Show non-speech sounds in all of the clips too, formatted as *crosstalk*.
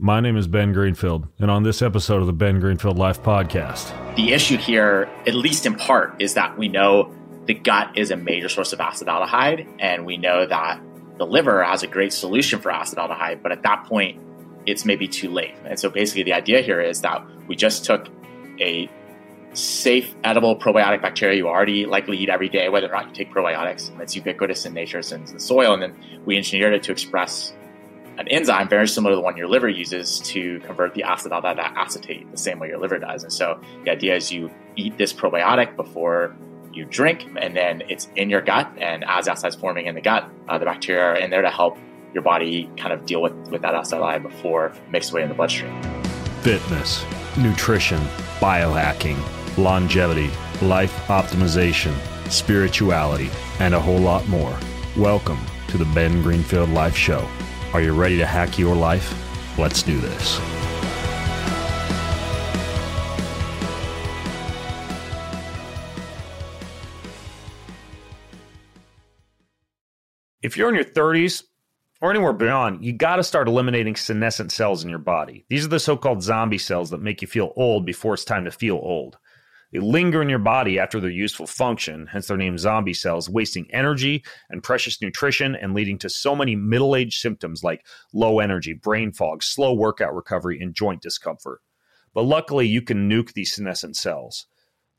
My name is Ben Greenfield, and on this episode of the Ben Greenfield Life Podcast, the issue here, at least in part, is that we know the gut is a major source of acetaldehyde, and we know that the liver has a great solution for acetaldehyde, but at that point, it's maybe too late. And so basically, the idea here is that we just took a safe, edible probiotic bacteria you already likely eat every day, whether or not you take probiotics, and it's ubiquitous in nature, it's in the soil, and then we engineered it to express an enzyme very similar to the one your liver uses to convert the acetate, the same way your liver does. And so the idea is you eat this probiotic before you drink, and then it's in your gut. And as acidity's forming in the gut, uh, the bacteria are in there to help your body kind of deal with, with that acetaldehyde before it makes its way in the bloodstream. Fitness, nutrition, biohacking, longevity, life optimization, spirituality, and a whole lot more. Welcome to the Ben Greenfield Life Show. Are you ready to hack your life? Let's do this. If you're in your 30s or anywhere beyond, you got to start eliminating senescent cells in your body. These are the so called zombie cells that make you feel old before it's time to feel old. They linger in your body after their useful function, hence their name zombie cells, wasting energy and precious nutrition and leading to so many middle age symptoms like low energy, brain fog, slow workout recovery, and joint discomfort. But luckily, you can nuke these senescent cells.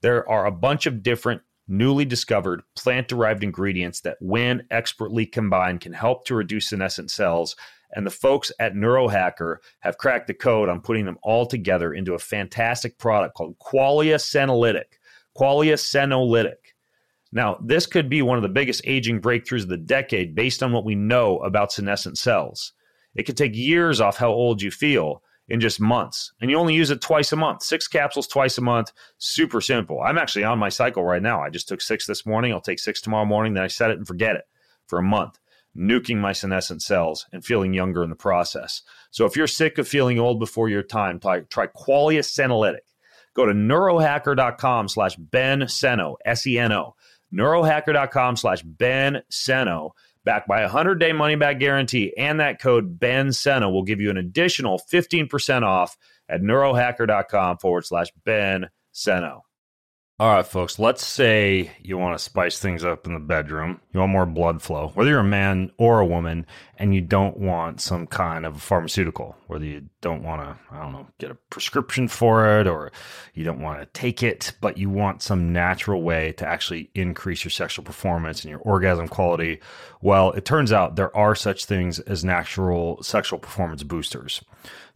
There are a bunch of different newly discovered plant derived ingredients that, when expertly combined, can help to reduce senescent cells and the folks at Neurohacker have cracked the code on putting them all together into a fantastic product called Qualia Senolytic. Qualia Senolytic. Now, this could be one of the biggest aging breakthroughs of the decade based on what we know about senescent cells. It could take years off how old you feel in just months, and you only use it twice a month. Six capsules twice a month, super simple. I'm actually on my cycle right now. I just took six this morning. I'll take six tomorrow morning. Then I set it and forget it for a month nuking my senescent cells and feeling younger in the process. So if you're sick of feeling old before your time, try, try Qualia Senolytic. Go to neurohacker.com slash Ben Seno, S-E-N-O, neurohacker.com slash Ben Seno, backed by a 100-day money-back guarantee, and that code Ben Seno will give you an additional 15% off at neurohacker.com forward slash Ben Seno. All right, folks, let's say you want to spice things up in the bedroom. You want more blood flow, whether you're a man or a woman, and you don't want some kind of pharmaceutical, whether you don't want to, I don't know, get a prescription for it or you don't want to take it, but you want some natural way to actually increase your sexual performance and your orgasm quality. Well, it turns out there are such things as natural sexual performance boosters.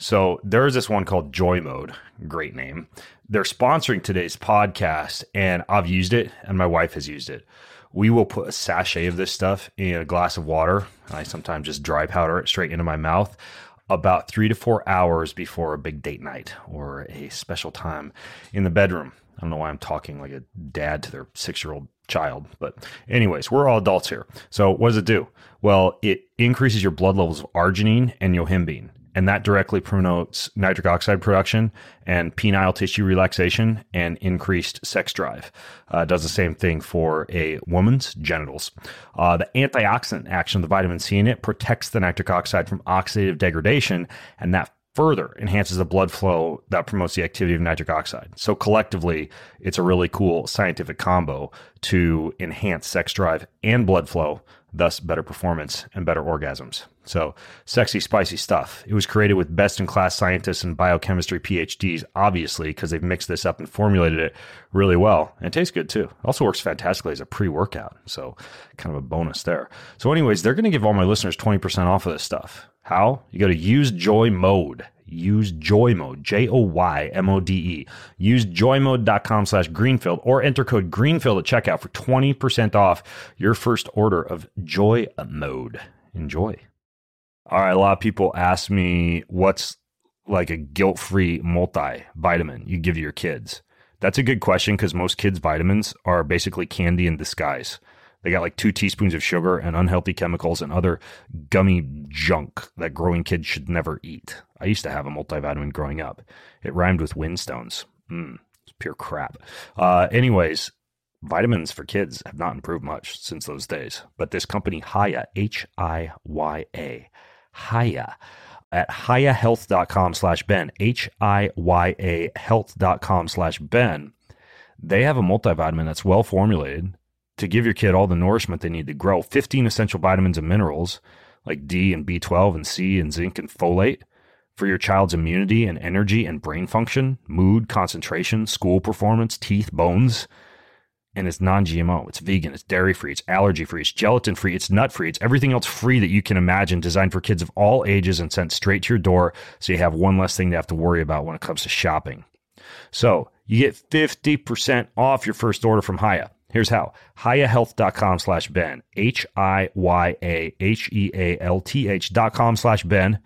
So there's this one called Joy Mode, great name they're sponsoring today's podcast, and I've used it, and my wife has used it. We will put a sachet of this stuff in a glass of water. I sometimes just dry powder it straight into my mouth about three to four hours before a big date night or a special time in the bedroom. I don't know why I'm talking like a dad to their six year old child, but anyways, we're all adults here. So what does it do? Well, it increases your blood levels of arginine and yohimbine and that directly promotes nitric oxide production and penile tissue relaxation and increased sex drive. Uh, does the same thing for a woman's genitals. Uh, the antioxidant action of the vitamin C in it protects the nitric oxide from oxidative degradation, and that further enhances the blood flow that promotes the activity of nitric oxide. So collectively, it's a really cool scientific combo to enhance sex drive and blood flow, thus better performance and better orgasms. So, sexy, spicy stuff. It was created with best in class scientists and biochemistry PhDs, obviously, because they've mixed this up and formulated it really well. And it tastes good too. Also works fantastically as a pre workout. So, kind of a bonus there. So, anyways, they're going to give all my listeners 20% off of this stuff. How? You go to use joy mode. Use joy mode, J O Y M O D E. Use joymode.com slash greenfield or enter code greenfield at checkout for 20% off your first order of joy mode. Enjoy. All right, a lot of people ask me what's like a guilt free multivitamin you give your kids. That's a good question because most kids' vitamins are basically candy in disguise. They got like two teaspoons of sugar and unhealthy chemicals and other gummy junk that growing kids should never eat. I used to have a multivitamin growing up. It rhymed with windstones. Mm, it's pure crap. Uh, anyways, vitamins for kids have not improved much since those days. But this company, Hiya, H I Y A, Hiya, at hiyahealth.com slash Ben, H I Y A health.com slash Ben. They have a multivitamin that's well formulated to give your kid all the nourishment they need to grow 15 essential vitamins and minerals like D and B12 and C and zinc and folate for your child's immunity and energy and brain function, mood, concentration, school performance, teeth, bones. And it's non GMO, it's vegan, it's dairy free, it's allergy free, it's gelatin free, it's nut free, it's everything else free that you can imagine, designed for kids of all ages and sent straight to your door so you have one less thing to have to worry about when it comes to shopping. So you get 50% off your first order from Hiya. Here's how. HiyaHealth.com slash Ben. H-I-Y-A-H-E-A-L-T-H dot com slash Ben.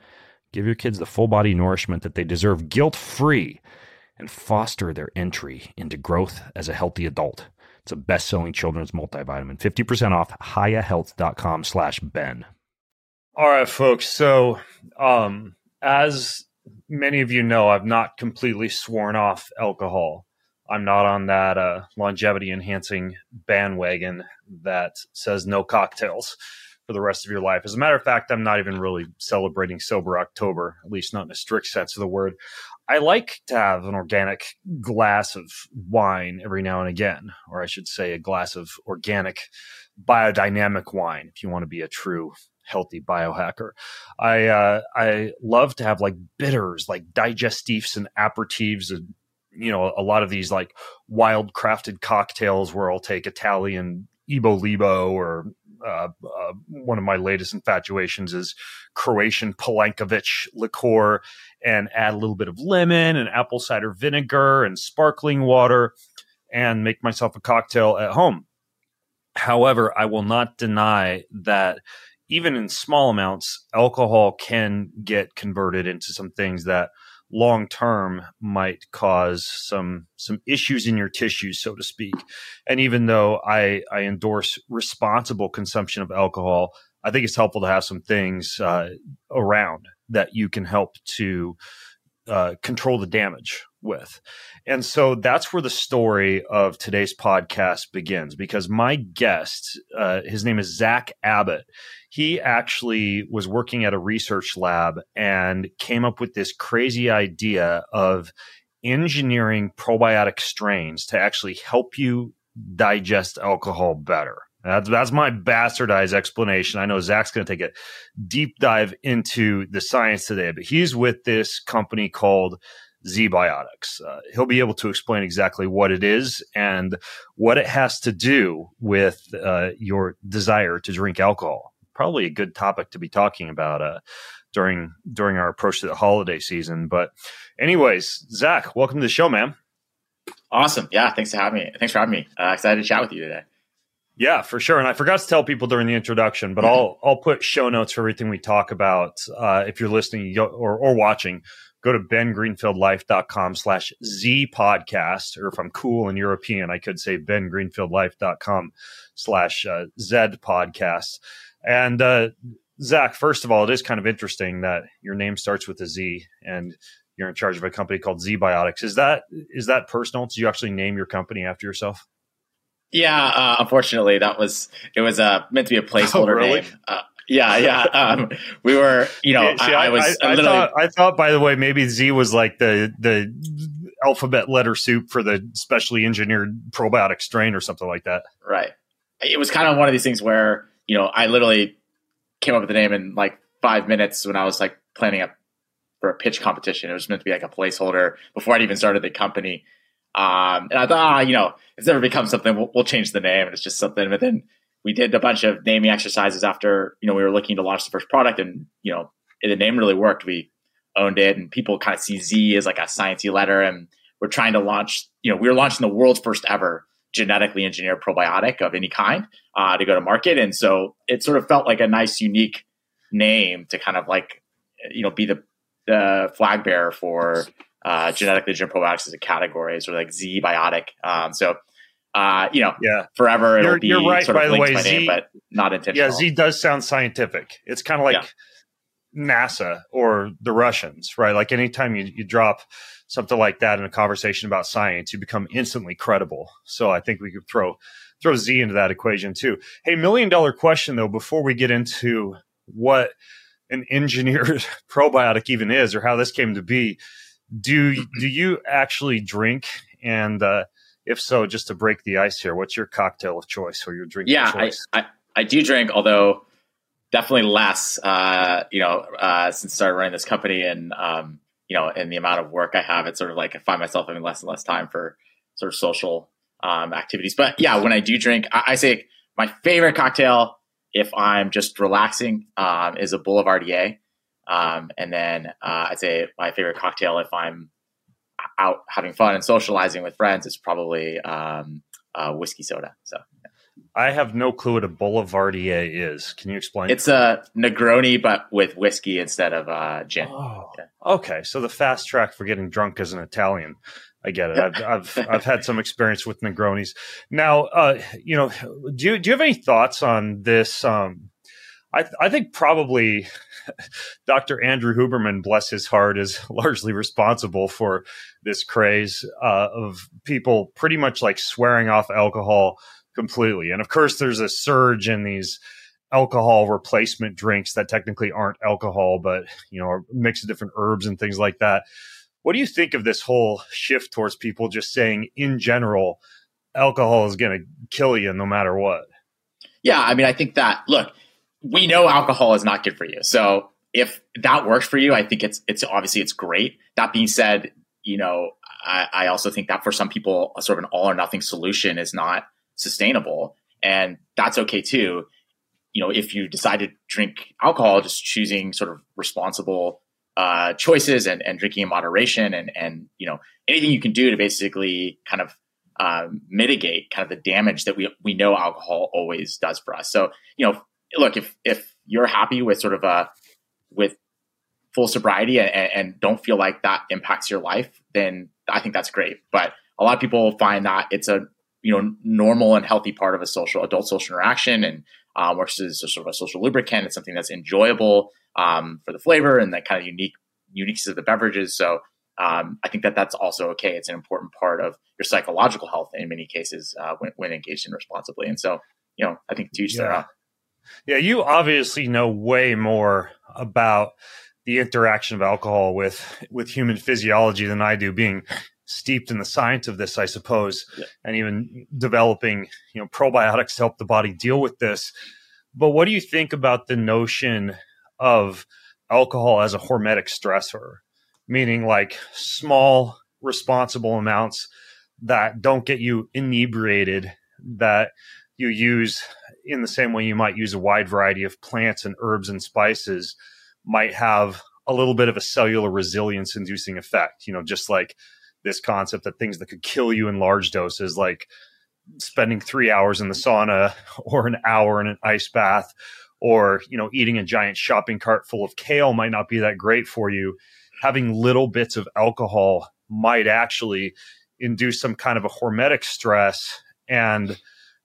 Give your kids the full body nourishment that they deserve guilt-free and foster their entry into growth as a healthy adult. It's a best-selling children's multivitamin. 50% off HiyaHealth.com slash Ben. All right, folks. So um, as many of you know, I've not completely sworn off alcohol. I'm not on that uh, longevity enhancing bandwagon that says no cocktails for the rest of your life. As a matter of fact, I'm not even really celebrating sober October, at least not in a strict sense of the word. I like to have an organic glass of wine every now and again, or I should say a glass of organic biodynamic wine if you want to be a true healthy biohacker. I uh, I love to have like bitters, like digestifs and aperitifs, and you know a lot of these like wild crafted cocktails where I'll take Italian Ebo Libo or uh, uh, one of my latest infatuations is Croatian Pelinkovac liqueur and add a little bit of lemon and apple cider vinegar and sparkling water and make myself a cocktail at home. However, I will not deny that even in small amounts, alcohol can get converted into some things that long term might cause some some issues in your tissues, so to speak. And even though I I endorse responsible consumption of alcohol, I think it's helpful to have some things uh, around that you can help to uh, control the damage with. And so that's where the story of today's podcast begins because my guest, uh, his name is Zach Abbott. He actually was working at a research lab and came up with this crazy idea of engineering probiotic strains to actually help you digest alcohol better. That's, that's my bastardized explanation. I know Zach's going to take a deep dive into the science today, but he's with this company called ZBiotics. Uh, he'll be able to explain exactly what it is and what it has to do with uh, your desire to drink alcohol. Probably a good topic to be talking about uh, during during our approach to the holiday season. But, anyways, Zach, welcome to the show, man. Awesome. Yeah, thanks for having me. Thanks for having me. Uh, excited to chat with you today. Yeah, for sure. And I forgot to tell people during the introduction, but I'll *laughs* I'll put show notes for everything we talk about. Uh, if you're listening or, or watching, go to bengreenfieldlife.com slash Z podcast. Or if I'm cool and European, I could say bengreenfieldlife.com slash uh, Z podcast. And uh, Zach, first of all, it is kind of interesting that your name starts with a Z and you're in charge of a company called ZBiotics. Is that is that personal? Did you actually name your company after yourself? Yeah, uh, unfortunately, that was it was uh, meant to be a placeholder *laughs* oh, really? name. Uh, yeah, yeah. Um, we were, you know, See, I, I, was. I, I thought, I thought, by the way, maybe Z was like the the alphabet letter soup for the specially engineered probiotic strain or something like that. Right. It was kind of one of these things where you know I literally came up with the name in like five minutes when I was like planning up for a pitch competition. It was meant to be like a placeholder before I'd even started the company. Um, and I thought, ah, you know, it's never become something. We'll, we'll, change the name, and it's just something. But then we did a bunch of naming exercises after you know we were looking to launch the first product, and you know the name really worked. We owned it, and people kind of see Z as like a sciencey letter, and we're trying to launch. You know, we were launching the world's first ever genetically engineered probiotic of any kind uh, to go to market, and so it sort of felt like a nice, unique name to kind of like you know be the the flag bearer for uh, genetically engineered probiotics as a category, sort of like Z biotic. Um, so, uh, you know, yeah, forever it'll you're, be you're right. Sort of by the way, Z, name, but not intentional. Yeah, Z does sound scientific. It's kind of like yeah. NASA or the Russians, right? Like anytime you, you drop something like that in a conversation about science, you become instantly credible. So I think we could throw throw Z into that equation too. Hey, million dollar question though, before we get into what an engineered *laughs* probiotic even is or how this came to be. Do do you actually drink? And uh, if so, just to break the ice here, what's your cocktail of choice or your drink? Yeah, I, I, I do drink, although definitely less. Uh, you know, uh, since I started running this company and um, you know, and the amount of work I have, it's sort of like I find myself having less and less time for sort of social um, activities. But yeah, when I do drink, I, I say my favorite cocktail if I'm just relaxing um, is a Boulevardier. Um, and then uh, I'd say my favorite cocktail if I'm out having fun and socializing with friends is probably um, uh, whiskey soda. So I have no clue what a Boulevardier is. Can you explain? It's a Negroni, but with whiskey instead of uh, gin. Oh, okay. So the fast track for getting drunk as an Italian. I get it. I've, I've, I've had some experience with Negronis. Now, uh, you know, do you, do you have any thoughts on this? Um, I, I think probably *laughs* Dr. Andrew Huberman, bless his heart, is *laughs* largely responsible for this craze uh, of people pretty much like swearing off alcohol completely. And of course, there's a surge in these alcohol replacement drinks that technically aren't alcohol, but you know, mix of different herbs and things like that. What do you think of this whole shift towards people just saying, in general, alcohol is going to kill you no matter what? Yeah, I mean, I think that look, we know alcohol is not good for you. So if that works for you, I think it's it's obviously it's great. That being said, you know, I, I also think that for some people, a sort of an all or nothing solution is not sustainable, and that's okay too. You know, if you decide to drink alcohol, just choosing sort of responsible uh, choices and, and drinking in moderation and, and, you know, anything you can do to basically kind of um, mitigate kind of the damage that we, we know alcohol always does for us. So, you know, look, if, if you're happy with sort of a, uh, with full sobriety and, and don't feel like that impacts your life, then I think that's great. But a lot of people find that it's a, you know, normal and healthy part of a social adult social interaction and um, versus a sort of a social lubricant. It's something that's enjoyable um, for the flavor and that kind of unique uniqueness of the beverages. So um, I think that that's also okay. It's an important part of your psychological health in many cases uh, when, when, engaged in responsibly. And so, you know, I think to each yeah. their own. Yeah, you obviously know way more about the interaction of alcohol with with human physiology than I do, being steeped in the science of this, I suppose, yeah. and even developing you know probiotics to help the body deal with this. But what do you think about the notion of alcohol as a hormetic stressor, meaning like small, responsible amounts that don't get you inebriated, that you use in the same way you might use a wide variety of plants and herbs and spices, might have a little bit of a cellular resilience inducing effect. You know, just like this concept that things that could kill you in large doses, like spending three hours in the sauna *laughs* or an hour in an ice bath or you know eating a giant shopping cart full of kale might not be that great for you having little bits of alcohol might actually induce some kind of a hormetic stress and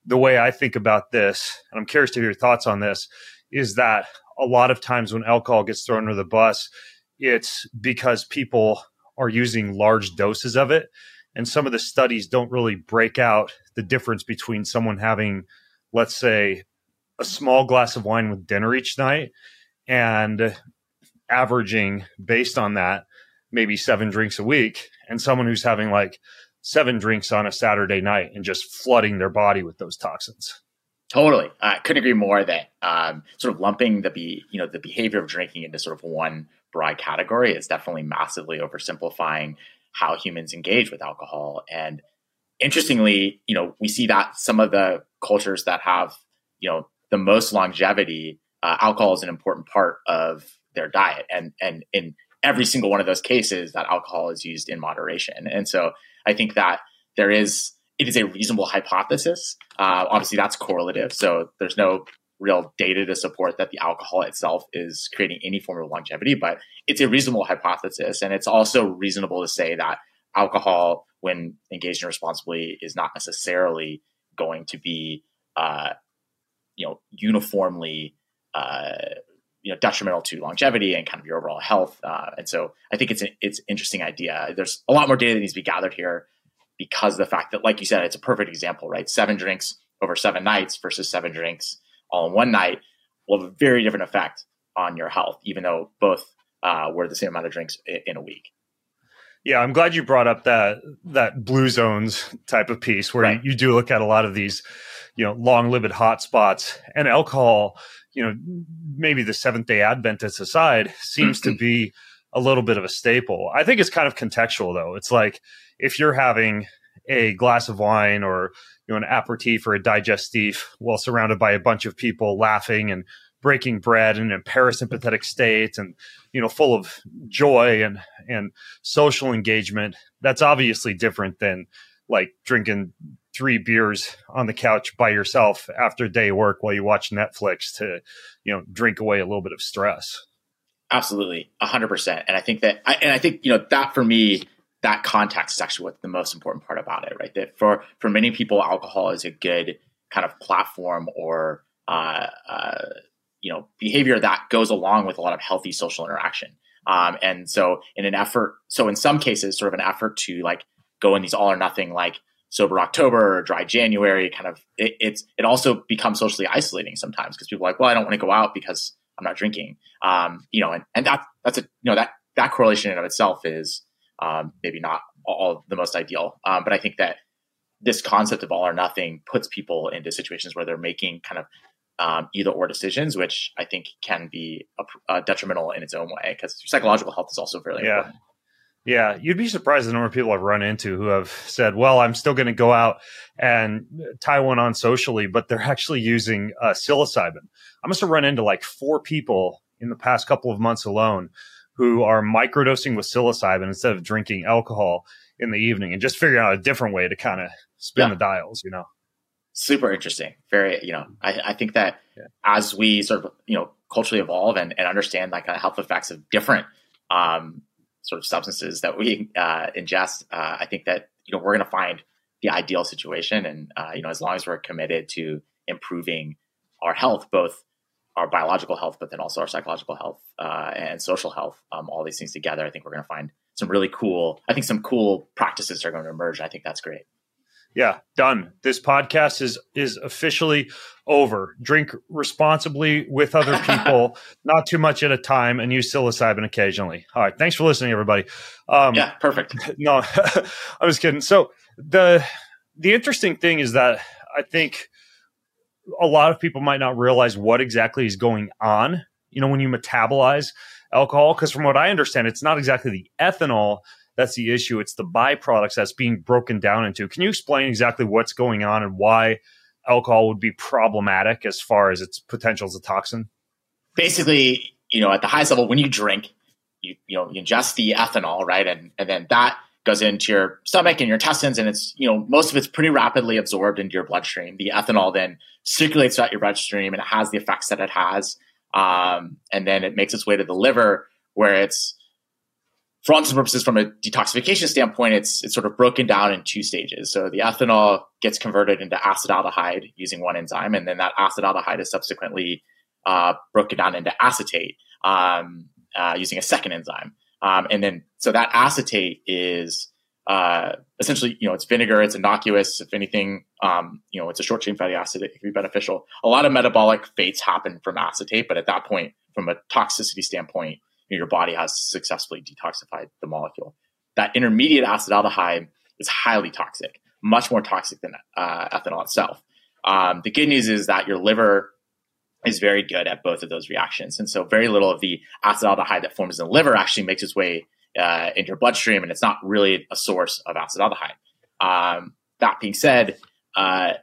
the way i think about this and i'm curious to hear your thoughts on this is that a lot of times when alcohol gets thrown under the bus it's because people are using large doses of it. And some of the studies don't really break out the difference between someone having let's say a small glass of wine with dinner each night and averaging based on that maybe seven drinks a week and someone who's having like seven drinks on a saturday night and just flooding their body with those toxins totally i couldn't agree more that um, sort of lumping the be you know the behavior of drinking into sort of one broad category is definitely massively oversimplifying how humans engage with alcohol and interestingly you know we see that some of the cultures that have you know the most longevity, uh, alcohol is an important part of their diet. And, and in every single one of those cases, that alcohol is used in moderation. And so I think that there is, it is a reasonable hypothesis. Uh, obviously, that's correlative. So there's no real data to support that the alcohol itself is creating any form of longevity, but it's a reasonable hypothesis. And it's also reasonable to say that alcohol, when engaged in responsibly, is not necessarily going to be uh, you know uniformly uh, you know detrimental to longevity and kind of your overall health. Uh, and so I think it's an it's an interesting idea. There's a lot more data that needs to be gathered here because of the fact that, like you said, it's a perfect example, right? Seven drinks over seven nights versus seven drinks all in one night will have a very different effect on your health, even though both uh, were the same amount of drinks in a week. Yeah, I'm glad you brought up that that blue zones type of piece where right. you, you, do look at a lot of these, you know, long-lived hotspots and alcohol. You know, maybe the Seventh Day Adventists aside, *clears throat* seems to be a little bit of a staple. I think it's kind of contextual though. It's like if you're having a glass of wine or you know an aperitif or a digestif while surrounded by a bunch of people laughing and breaking bread and in a parasympathetic state and you know full of joy and and social engagement that's obviously different than like drinking three beers on the couch by yourself after day work while you watch netflix to you know drink away a little bit of stress. Absolutely. 100% and i think that I, and i think you know that for me that context is actually what the most important part about it right? That for for many people alcohol is a good kind of platform or uh, uh, you know behavior that goes along with a lot of healthy social interaction. Um, and so in an effort so in some cases sort of an effort to like go in these all or nothing like sober october or dry january kind of it, it's it also becomes socially isolating sometimes because people are like well i don't want to go out because i'm not drinking um, you know and, and that that's a you know that that correlation in of itself is um, maybe not all the most ideal um, but i think that this concept of all or nothing puts people into situations where they're making kind of um, either or decisions, which I think can be a, a detrimental in its own way because psychological health is also very yeah. important. Yeah, you'd be surprised the number of people I've run into who have said, "Well, I'm still going to go out and tie one on socially," but they're actually using uh, psilocybin. I must have run into like four people in the past couple of months alone who are microdosing with psilocybin instead of drinking alcohol in the evening and just figuring out a different way to kind of spin yeah. the dials. You know super interesting. Very, you know, I, I think that yeah. as we sort of, you know, culturally evolve and, and understand like the health effects of different um, sort of substances that we uh, ingest, uh, I think that, you know, we're going to find the ideal situation. And, uh, you know, as long as we're committed to improving our health, both our biological health, but then also our psychological health uh, and social health, um, all these things together, I think we're going to find some really cool, I think some cool practices are going to emerge. I think that's great. Yeah, done. This podcast is is officially over. Drink responsibly with other *laughs* people, not too much at a time, and use psilocybin occasionally. All right, thanks for listening, everybody. Um, yeah, perfect. *laughs* No, *laughs* I was kidding. So the the interesting thing is that I think a lot of people might not realize what exactly is going on. You know, when you metabolize alcohol, because from what I understand, it's not exactly the ethanol that's the issue. It's the byproducts that's being broken down into. Can you explain exactly what's going on and why alcohol would be problematic as far as its potential as a toxin? Basically, you know, at the highest level, when you drink, you you know, you ingest the ethanol, right, and and then that goes into your stomach and your intestines, and it's you know most of it's pretty rapidly absorbed into your bloodstream. The ethanol then circulates throughout your bloodstream, and it has the effects that it has, um, and then it makes its way to the liver, where it's for all purposes, from a detoxification standpoint, it's it's sort of broken down in two stages. So the ethanol gets converted into acetaldehyde using one enzyme, and then that acetaldehyde is subsequently uh, broken down into acetate um, uh, using a second enzyme. Um, and then so that acetate is uh, essentially, you know, it's vinegar, it's innocuous. If anything, um, you know, it's a short chain fatty acid. It can be beneficial. A lot of metabolic fates happen from acetate, but at that point, from a toxicity standpoint, your body has successfully detoxified the molecule. That intermediate acetaldehyde is highly toxic, much more toxic than uh, ethanol itself. Um, the good news is that your liver is very good at both of those reactions. And so very little of the acetaldehyde that forms in the liver actually makes its way uh, into your bloodstream, and it's not really a source of acetaldehyde. Um, that being said, uh,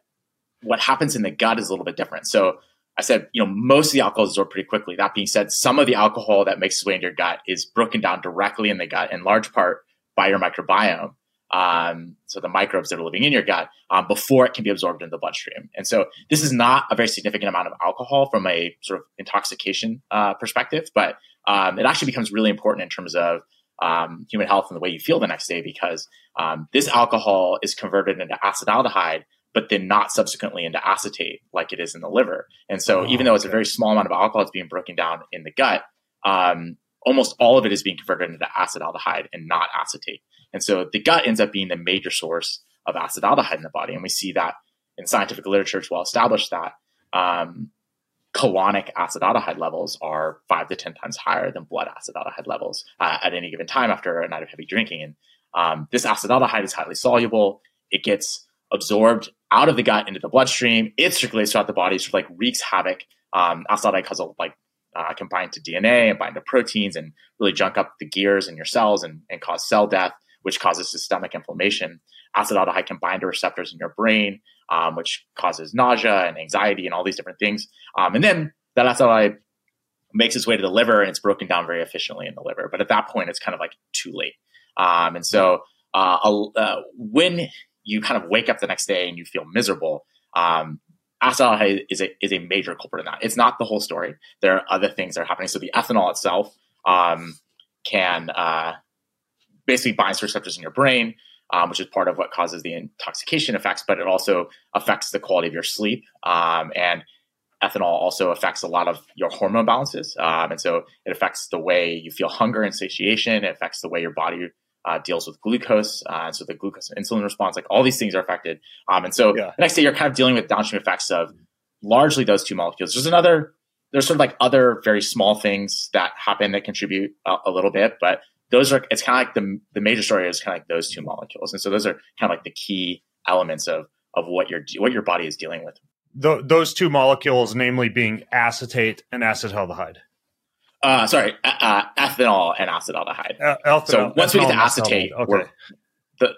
what happens in the gut is a little bit different. So I said, you know, most of the alcohol is absorbed pretty quickly. That being said, some of the alcohol that makes its way into your gut is broken down directly in the gut, in large part by your microbiome. Um, so the microbes that are living in your gut um, before it can be absorbed into the bloodstream. And so this is not a very significant amount of alcohol from a sort of intoxication uh, perspective, but um, it actually becomes really important in terms of um, human health and the way you feel the next day because um, this alcohol is converted into acetaldehyde but then not subsequently into acetate like it is in the liver. And so, oh, even though it's a very small amount of alcohol that's being broken down in the gut, um, almost all of it is being converted into acetaldehyde and not acetate. And so, the gut ends up being the major source of acetaldehyde in the body. And we see that in scientific literature, it's well established that. Um, colonic acetaldehyde levels are five to 10 times higher than blood acetaldehyde levels uh, at any given time after a night of heavy drinking. And um, this acetaldehyde is highly soluble. It gets absorbed out of the gut into the bloodstream. It circulates throughout the body, sort of like wreaks havoc. Um, has a, like uh, can to DNA and bind to proteins and really junk up the gears in your cells and, and cause cell death, which causes systemic inflammation. Acetaldehyde can bind to receptors in your brain, um, which causes nausea and anxiety and all these different things. Um, and then that acetaldehyde makes its way to the liver and it's broken down very efficiently in the liver. But at that point, it's kind of like too late. Um, and so uh, uh, when you kind of wake up the next day and you feel miserable, um, acetaldehyde is a, is a major culprit in that. It's not the whole story. There are other things that are happening. So the ethanol itself um, can uh, basically bind to receptors in your brain um, which is part of what causes the intoxication effects, but it also affects the quality of your sleep. Um, and ethanol also affects a lot of your hormone balances. Um, and so it affects the way you feel hunger and satiation. It affects the way your body uh, deals with glucose. Uh, and so the glucose insulin response, like all these things are affected. Um, and so yeah. the next day you're kind of dealing with downstream effects of largely those two molecules. There's another, there's sort of like other very small things that happen that contribute a, a little bit, but those are it's kind of like the the major story is kind of like those two molecules, and so those are kind of like the key elements of of what your what your body is dealing with. Those two molecules, namely being acetate and acetaldehyde. Uh, sorry, uh, ethanol and acetaldehyde. Uh, ethanol, so once we get to acetate, okay. we're the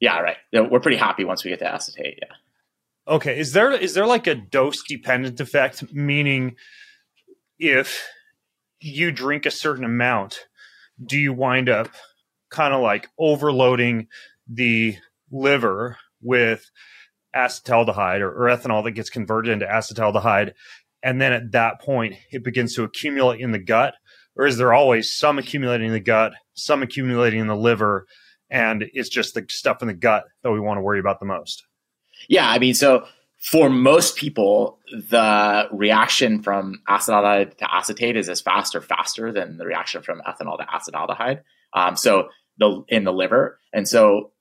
yeah right. We're pretty happy once we get to acetate. Yeah. Okay. Is there is there like a dose dependent effect? Meaning, if you drink a certain amount, do you wind up kind of like overloading the liver with acetaldehyde or, or, ethanol that gets converted into acetaldehyde and then at that point it begins to accumulate in the gut or is there always some accumulating in the gut some accumulating in the liver and it's just the stuff in the gut that we want to worry about the most yeah i mean so for most people, the reaction from acetaldehyde to acetate is as fast or faster than the reaction from ethanol to acetaldehyde. Um, so the in the liver, and so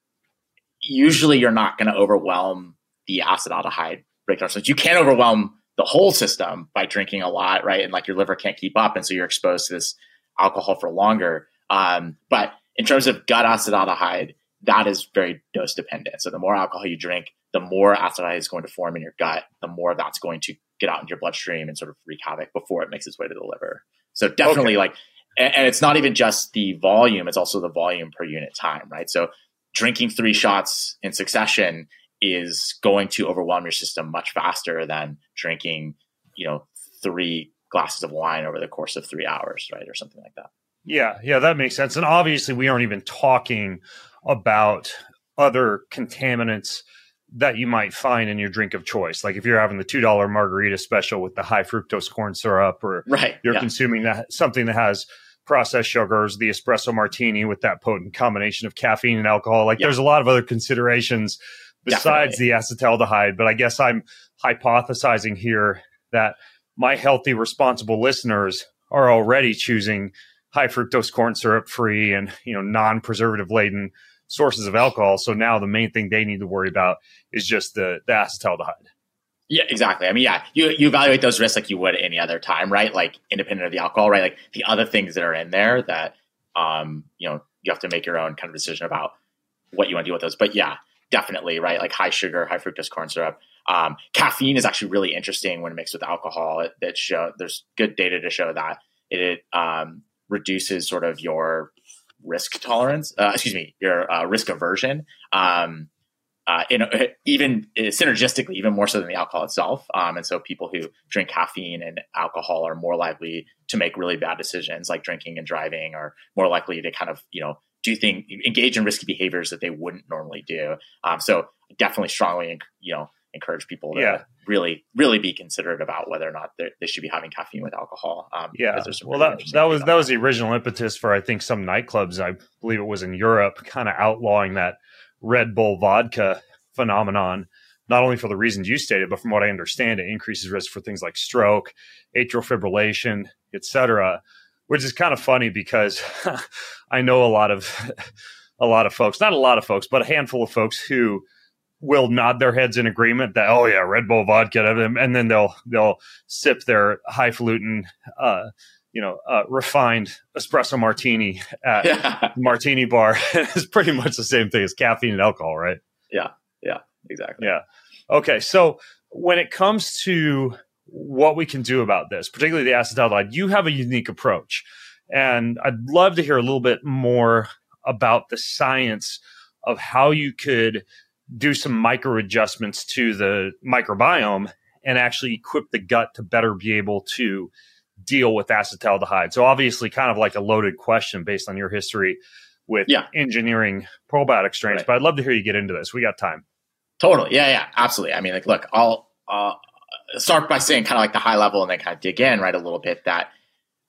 usually you're not going to overwhelm the acetaldehyde breakdown. So you can't overwhelm the whole system by drinking a lot, right? And like your liver can't keep up, and so you're exposed to this alcohol for longer. Um, but in terms of gut acetaldehyde, that is very dose dependent. So the more alcohol you drink, the more acetaldehyde is going to form in your gut, the more that's going to get out into your bloodstream and sort of wreak havoc before it makes its way to the liver. So definitely okay. like, and, and it's not even just the volume, it's also the volume per unit time, right? So drinking three shots in succession is going to overwhelm your system much faster than drinking, you know, three glasses of wine over the course of three hours, right? Or something like that. Yeah, yeah, that makes sense. And obviously, we aren't even talking about other contaminants that you might find in your drink of choice. Like if you're having the two dollar margarita special with the high fructose corn syrup, or right, you're yeah. consuming that something that has processed sugars, the espresso martini with that potent combination of caffeine and alcohol. Like yeah. there's a lot of other considerations besides Definitely. the acetaldehyde. But I guess I'm hypothesizing here that my healthy, responsible listeners are already choosing high fructose corn syrup free and you know non preservative laden sources of alcohol. So now the main thing they need to worry about is just the, the acetaldehyde. Yeah, exactly. I mean, yeah, you, you evaluate those risks like you would any other time, right? Like independent of the alcohol, right? Like the other things that are in there that, um, you know, you have to make your own kind of decision about what you want to do with those. But yeah, definitely, right? Like high sugar, high fructose corn syrup. Um, caffeine is actually really interesting when mixed with alcohol. It, that show there's good data to show that it um, reduces sort of your risk tolerance, uh, excuse me, your uh, risk aversion. Um, uh, in, even uh, synergistically, even more so than the alcohol itself. Um, and so people who drink caffeine and alcohol are more likely to make really bad decisions like drinking and driving or more likely to kind of, you know, do things, engage in risky behaviors that they wouldn't normally do. Um, so definitely strongly, you know, encourage people to yeah. really, really be considerate about whether or not they should be having caffeine with alcohol. Um, yeah. Well, that, that was that was the original impetus for I think some nightclubs. I believe it was in Europe, kind of outlawing that Red Bull vodka phenomenon. Not only for the reasons you stated, but from what I understand, it increases risk for things like stroke, atrial fibrillation, etc. Which is kind of funny because *laughs* I know a lot of *laughs* a lot of folks, not a lot of folks, but a handful of folks who will nod their heads in agreement that oh yeah, Red Bull vodka, and then they'll they'll sip their highfalutin, uh, you know, uh, refined espresso martini at yeah. *laughs* martini bar. it's pretty much the same thing as caffeine and alcohol, right? Yeah, yeah, exactly. Yeah. Okay, so when it comes to what we can do about this, particularly the acetaldehyde, you have a unique approach. And I'd love to hear a little bit more about the science of how you could do some micro adjustments to the microbiome and actually equip the gut to better be able to deal with acetaldehyde. So obviously kind of like a loaded question based on your history with yeah. engineering probiotic strains, right. but I'd love to hear you get into this. We got time. Totally. Yeah, yeah, absolutely. I mean, like, look, I'll uh, start by saying kind of like the high level and then kind of dig in right a little bit that,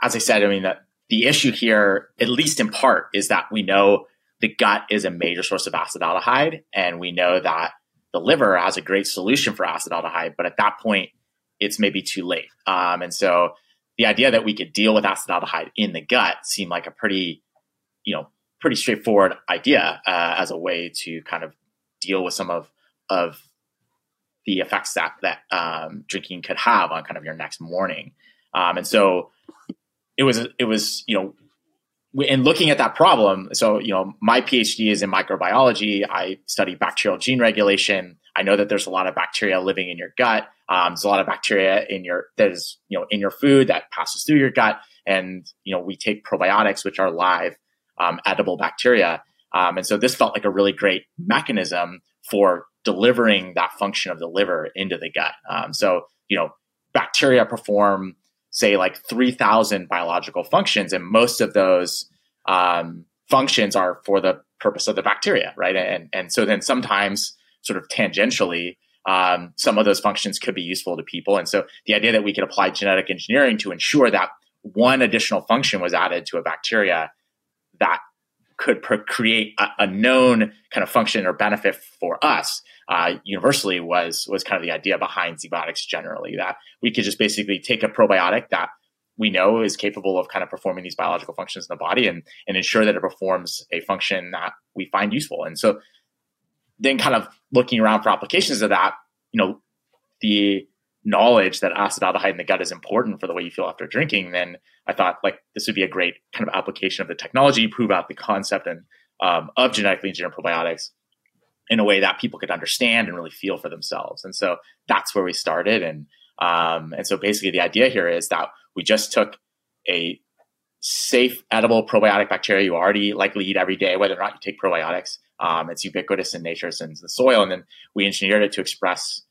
as I said, I mean, that the issue here, at least in part, is that we know the gut is a major source of acetaldehyde, and we know that the liver has a great solution for acetaldehyde, but at that point, it's maybe too late. Um, and so the idea that we could deal with acetaldehyde in the gut seemed like a pretty, you know, pretty straightforward idea uh, as a way to kind of deal with some of of the effects that that um, drinking could have on kind of your next morning. Um, and so it was it was you know in looking at that problem, so you know, my PhD is in microbiology. I study bacterial gene regulation. I know that there's a lot of bacteria living in your gut. Um, there's a lot of bacteria in your there's you know in your food that passes through your gut, and you know we take probiotics, which are live um, edible bacteria. Um, and so this felt like a really great mechanism for delivering that function of the liver into the gut. Um, so you know, bacteria perform say like 3000 biological functions and most of those um, functions are for the purpose of the bacteria right and and so then sometimes sort of tangentially um, some of those functions could be useful to people and so the idea that we could apply genetic engineering to ensure that one additional function was added to a bacteria that could create a, a known kind of function or benefit for us uh, universally was was kind of the idea behind ZBiotics generally that we could just basically take a probiotic that we know is capable of kind of performing these biological functions in the body and and ensure that it performs a function that we find useful. And so then kind of looking around for applications of that, you know, the knowledge that acetaldehyde in the gut is important for the way you feel after drinking, then I thought like this would be a great kind of application of the technology, prove out the concept and um, of genetically engineered probiotics in a way that people could understand and really feel for themselves. And so that's where we started. And um, and so basically the idea here is that we just took a safe, edible probiotic bacteria you already likely eat every day, whether or not you take probiotics. Um, it's ubiquitous in nature, it's in the soil, and then we engineered it to express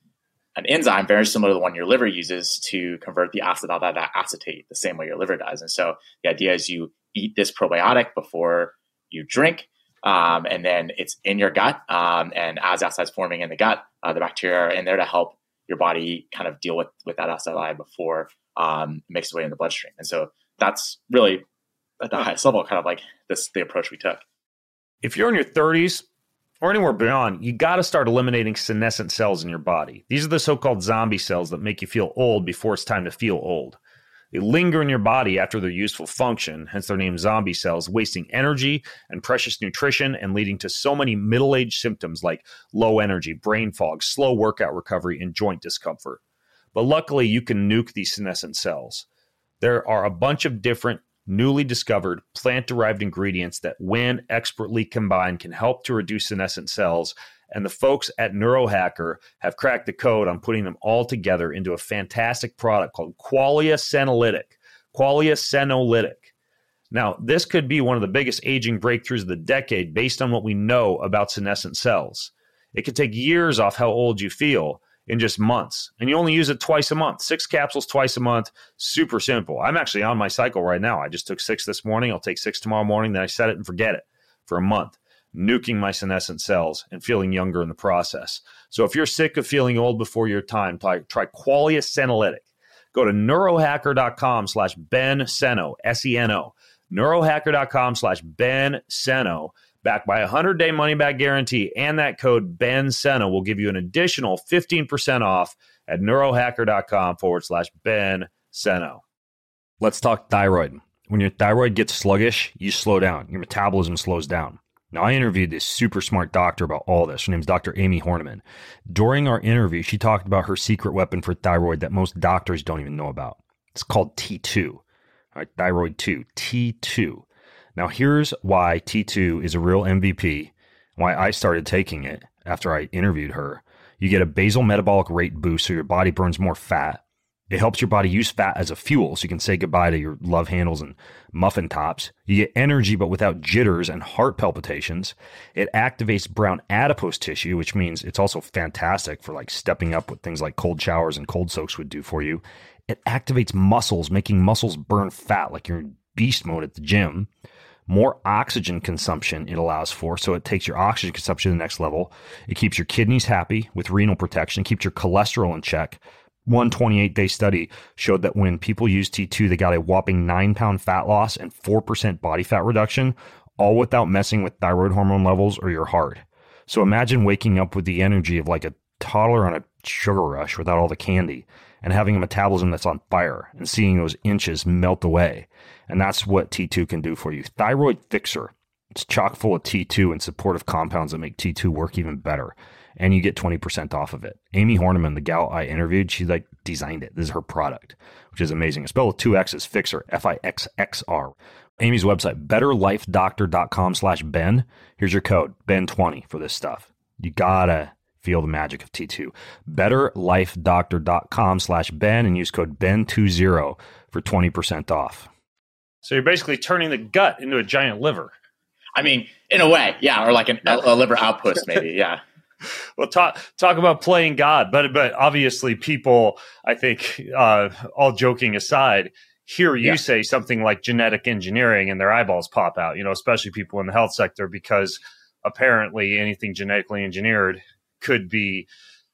an enzyme very similar to the one your liver uses to convert the acetaldehyde to acetate the same way your liver does. And so the idea is you eat this probiotic before you drink, um, and then it's in your gut. Um, and as is forming in the gut, uh, the bacteria are in there to help your body kind of deal with with that acetaldehyde before um, it makes its way in the bloodstream. And so that's really at the highest level, kind of like this the approach we took. If you're in your 30s or anywhere beyond, you got to start eliminating senescent cells in your body. These are the so-called zombie cells that make you feel old before it's time to feel old. They linger in your body after their useful function, hence their name zombie cells, wasting energy and precious nutrition and leading to so many middle age symptoms like low energy, brain fog, slow workout recovery, and joint discomfort. But luckily, you can nuke these senescent cells. There are a bunch of different newly discovered plant derived ingredients that, when expertly combined, can help to reduce senescent cells and the folks at Neurohacker have cracked the code on putting them all together into a fantastic product called Qualia Senolytic. Qualia Senolytic. Now, this could be one of the biggest aging breakthroughs of the decade based on what we know about senescent cells. It could take years off how old you feel in just months, and you only use it twice a month. Six capsules twice a month, super simple. I'm actually on my cycle right now. I just took six this morning. I'll take six tomorrow morning. Then I set it and forget it for a month nuking my senescent cells and feeling younger in the process. So if you're sick of feeling old before your time, try, try Qualia Senolytic. Go to neurohacker.com slash Ben Seno, S-E-N-O, neurohacker.com slash Ben Seno, backed by a 100-day money-back guarantee, and that code Ben Seno will give you an additional 15% off at neurohacker.com forward slash Ben Seno. Let's talk thyroid. When your thyroid gets sluggish, you slow down. Your metabolism slows down. Now, I interviewed this super smart doctor about all this. Her name's Dr. Amie Hornaman. During our interview, she talked about her secret weapon for thyroid that most doctors don't even know about. It's called T2, all right, thyroid 2, T2. Now, here's why T2 is a real MVP, why I started taking it after I interviewed her. You get a basal metabolic rate boost so your body burns more fat. It helps your body use fat as a fuel so you can say goodbye to your love handles and muffin tops. You get energy but without jitters and heart palpitations. It activates brown adipose tissue, which means it's also fantastic for like stepping up what things like cold showers and cold soaks would do for you. It activates muscles, making muscles burn fat like you're in beast mode at the gym. More oxygen consumption it allows for, so it takes your oxygen consumption to the next level. It keeps your kidneys happy with renal protection, keeps your cholesterol in check one 28 day study showed that when people used T2, they got a whopping nine pound fat loss and 4% body fat reduction, all without messing with thyroid hormone levels or your heart. So imagine waking up with the energy of like a toddler on a sugar rush without all the candy and having a metabolism that's on fire and seeing those inches melt away. And that's what T2 can do for you. Thyroid Fixer. It's chock full of T2 and supportive compounds that make T2 work even better and you get 20% off of it. Amy Horniman, the gal I interviewed, she like designed it. This is her product, which is amazing. It's spelled with two X's, Fixer, F-I-X-X-R. Amy's website, betterlifedoctor.com slash Ben. Here's your code, Ben20 for this stuff. You gotta feel the magic of T2. Betterlifedoctor.com slash Ben and use code Ben20 for 20% off. So you're basically turning the gut into a giant liver. I mean, in a way, yeah, or like an, a, a liver outpost, maybe, yeah *laughs* well talk talk about playing god but but obviously people i think uh, all joking aside hear you yeah. say something like genetic engineering and their eyeballs pop out you know especially people in the health sector because apparently anything genetically engineered could be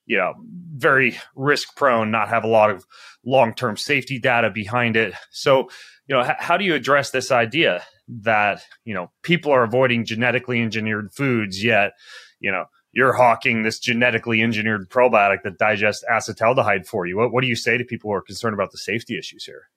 you know very risk prone not have a lot of long-term safety data behind it so you know h- how do you address this idea that you know people are avoiding genetically engineered foods yet you know you're hawking this genetically engineered probiotic that digests acetaldehyde for you. What, what do you say to people who are concerned about the safety issues here?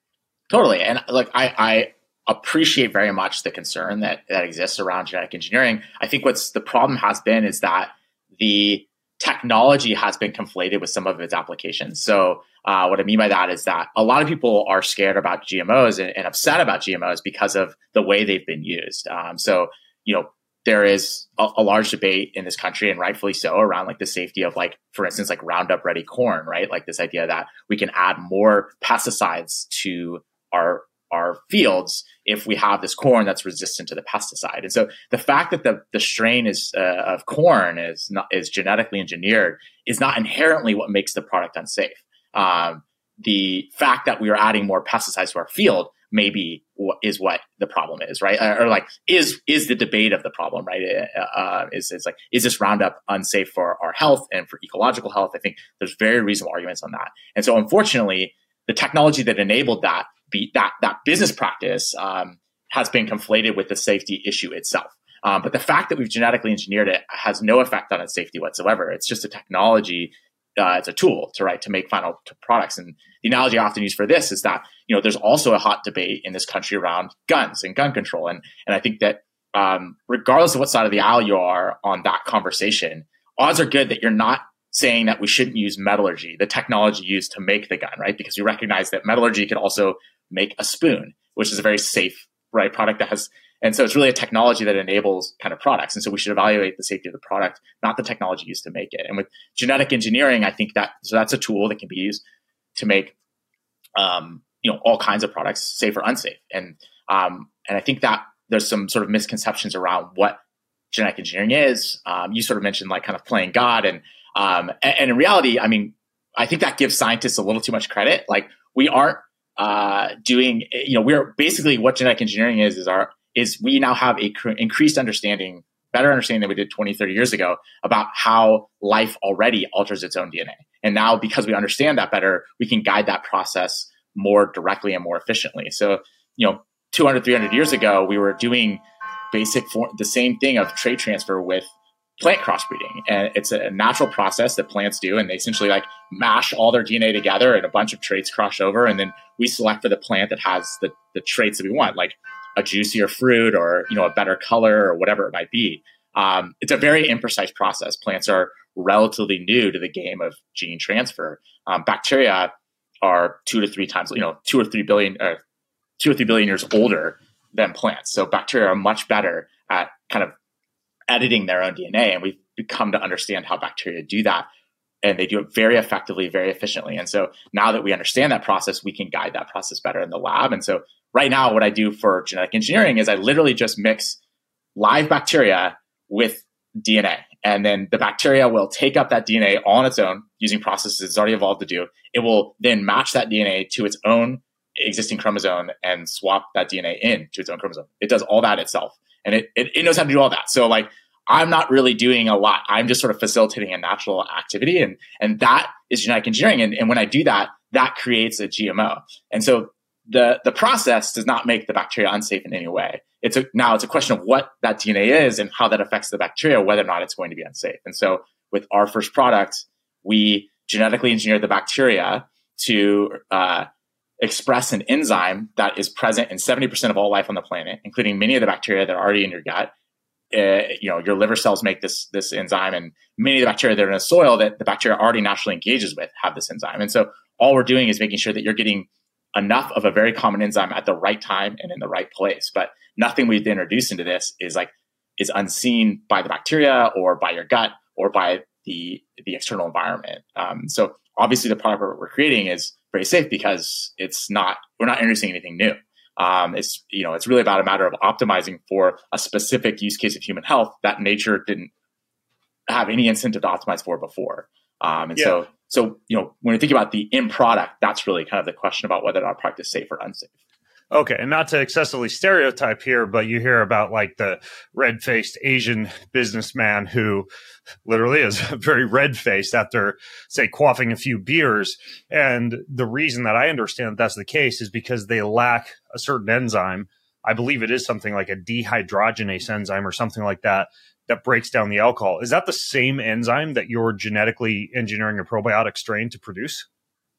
Totally. And like, I, I appreciate very much the concern that, that exists around genetic engineering. I think what's the problem has been is that the technology has been conflated with some of its applications. So, uh, what I mean by that is that a lot of people are scared about GMOs and, and upset about GMOs because of the way they've been used. Um, so, you know, there is a, a, large debate in this country and rightfully so around like the safety of like for instance like roundup ready corn right like this idea that we can add more pesticides to our our fields if we have this corn that's resistant to the pesticide and so the fact that the, the strain is uh, of corn is not is genetically engineered is not inherently what makes the product unsafe um, the fact that we are adding more pesticides to our field maybe is what the problem is, right? Or like is is the debate of the problem, right? Uh, uh, is is like is this Roundup unsafe for our health and for ecological health? I think there's very reasonable arguments on that, and so unfortunately, the technology that enabled that be that that business practice um, has been conflated with the safety issue itself. Um, but the fact that we've genetically engineered it has no effect on its safety whatsoever. It's just a technology uh, it's a tool to right to make final products. And the analogy I often use for this is that you know there's also a hot debate in this country around guns and gun control, and and I think that um, regardless of what side of the aisle you are on that conversation, odds are good that you're not saying that we shouldn't use metallurgy, the technology used to make the gun, right? Because we recognize that metallurgy could also make a spoon, which is a very safe right product that has and so it's really a technology that enables kind of products. And so we should evaluate the safety of the product, not the technology used to make it. And with genetic engineering, I think that so that's a tool that can be used to make um, you know all kinds of products safe or unsafe. And um, and I think that there's some sort of misconceptions around what genetic engineering is. Um, you sort of mentioned like kind of playing God, and, um, and and in reality, I mean, I think that gives scientists a little too much credit. Like we aren't uh, doing, you know, we're basically what genetic engineering is is our is we now have a cr- increased understanding, better understanding than we did 20, 30 years ago about how life already alters its own DNA. And now because we understand that better, we can guide that process more directly and more efficiently. So, you know, 200, 300 years ago, we were doing basic for the same thing of trait transfer with plant crossbreeding. And it's a natural process that plants do. And they essentially like mash all their DNA together and a bunch of traits cross over. And then we select for the plant that has the, the traits that we want, like a juicier fruit or you know a better color or whatever it might be. Um, it's a very imprecise process. Plants are relatively new to the game of gene transfer. Um, bacteria are two to three times, you know, two or three billion, or two or three billion years older than plants. So bacteria are much better at kind of editing their own DNA, and we've come to understand how bacteria do that. And they do it very effectively, very efficiently. And so now that we understand that process, we can guide that process better in the lab. And so right now, what I do for genetic engineering is I literally just mix live bacteria with DNA. And then the bacteria will take up that DNA on its own using processes it's already evolved to do. It will then match that DNA to its own existing chromosome and swap that DNA in to its own chromosome. It does all that itself. And it, it, it knows how to do all that. So like I'm not really doing a lot. I'm just sort of facilitating a natural activity. And, and that is genetic engineering. And, and when I do that, that creates a GMO. And so the, the process does not make the bacteria unsafe in any way. It's a, now it's a question of what that DNA is and how that affects the bacteria, whether or not it's going to be unsafe. And so with our first product, we genetically engineered the bacteria to uh, express an enzyme that is present in 70% of all life on the planet, including many of the bacteria that are already in your gut. Uh, you know your liver cells make this this enzyme and many of the bacteria that are in the soil that the bacteria already naturally engages with have this enzyme. And so all we're doing is making sure that you're getting enough of a very common enzyme at the right time and in the right place. But nothing we've introduced into this is like is unseen by the bacteria or by your gut or by the the external environment. Um, so obviously the product we're creating is very safe because it's not we're not introducing anything new um, it's you know it's really about a matter of optimizing for a specific use case of human health that nature didn't have any incentive to optimize for before. Um, and yeah. so so you know when you think about the end product, that's really kind of the question about whether our product is safe or unsafe. Okay, and not to excessively stereotype here, but you hear about like the red faced Asian businessman who literally is *laughs* very red faced after, say, quaffing a few beers. And the reason that I understand that that's the case is because they lack a certain enzyme. I believe it is something like a dehydrogenase enzyme or something like that that breaks down the alcohol. Is that the same enzyme that you're genetically engineering a probiotic strain to produce?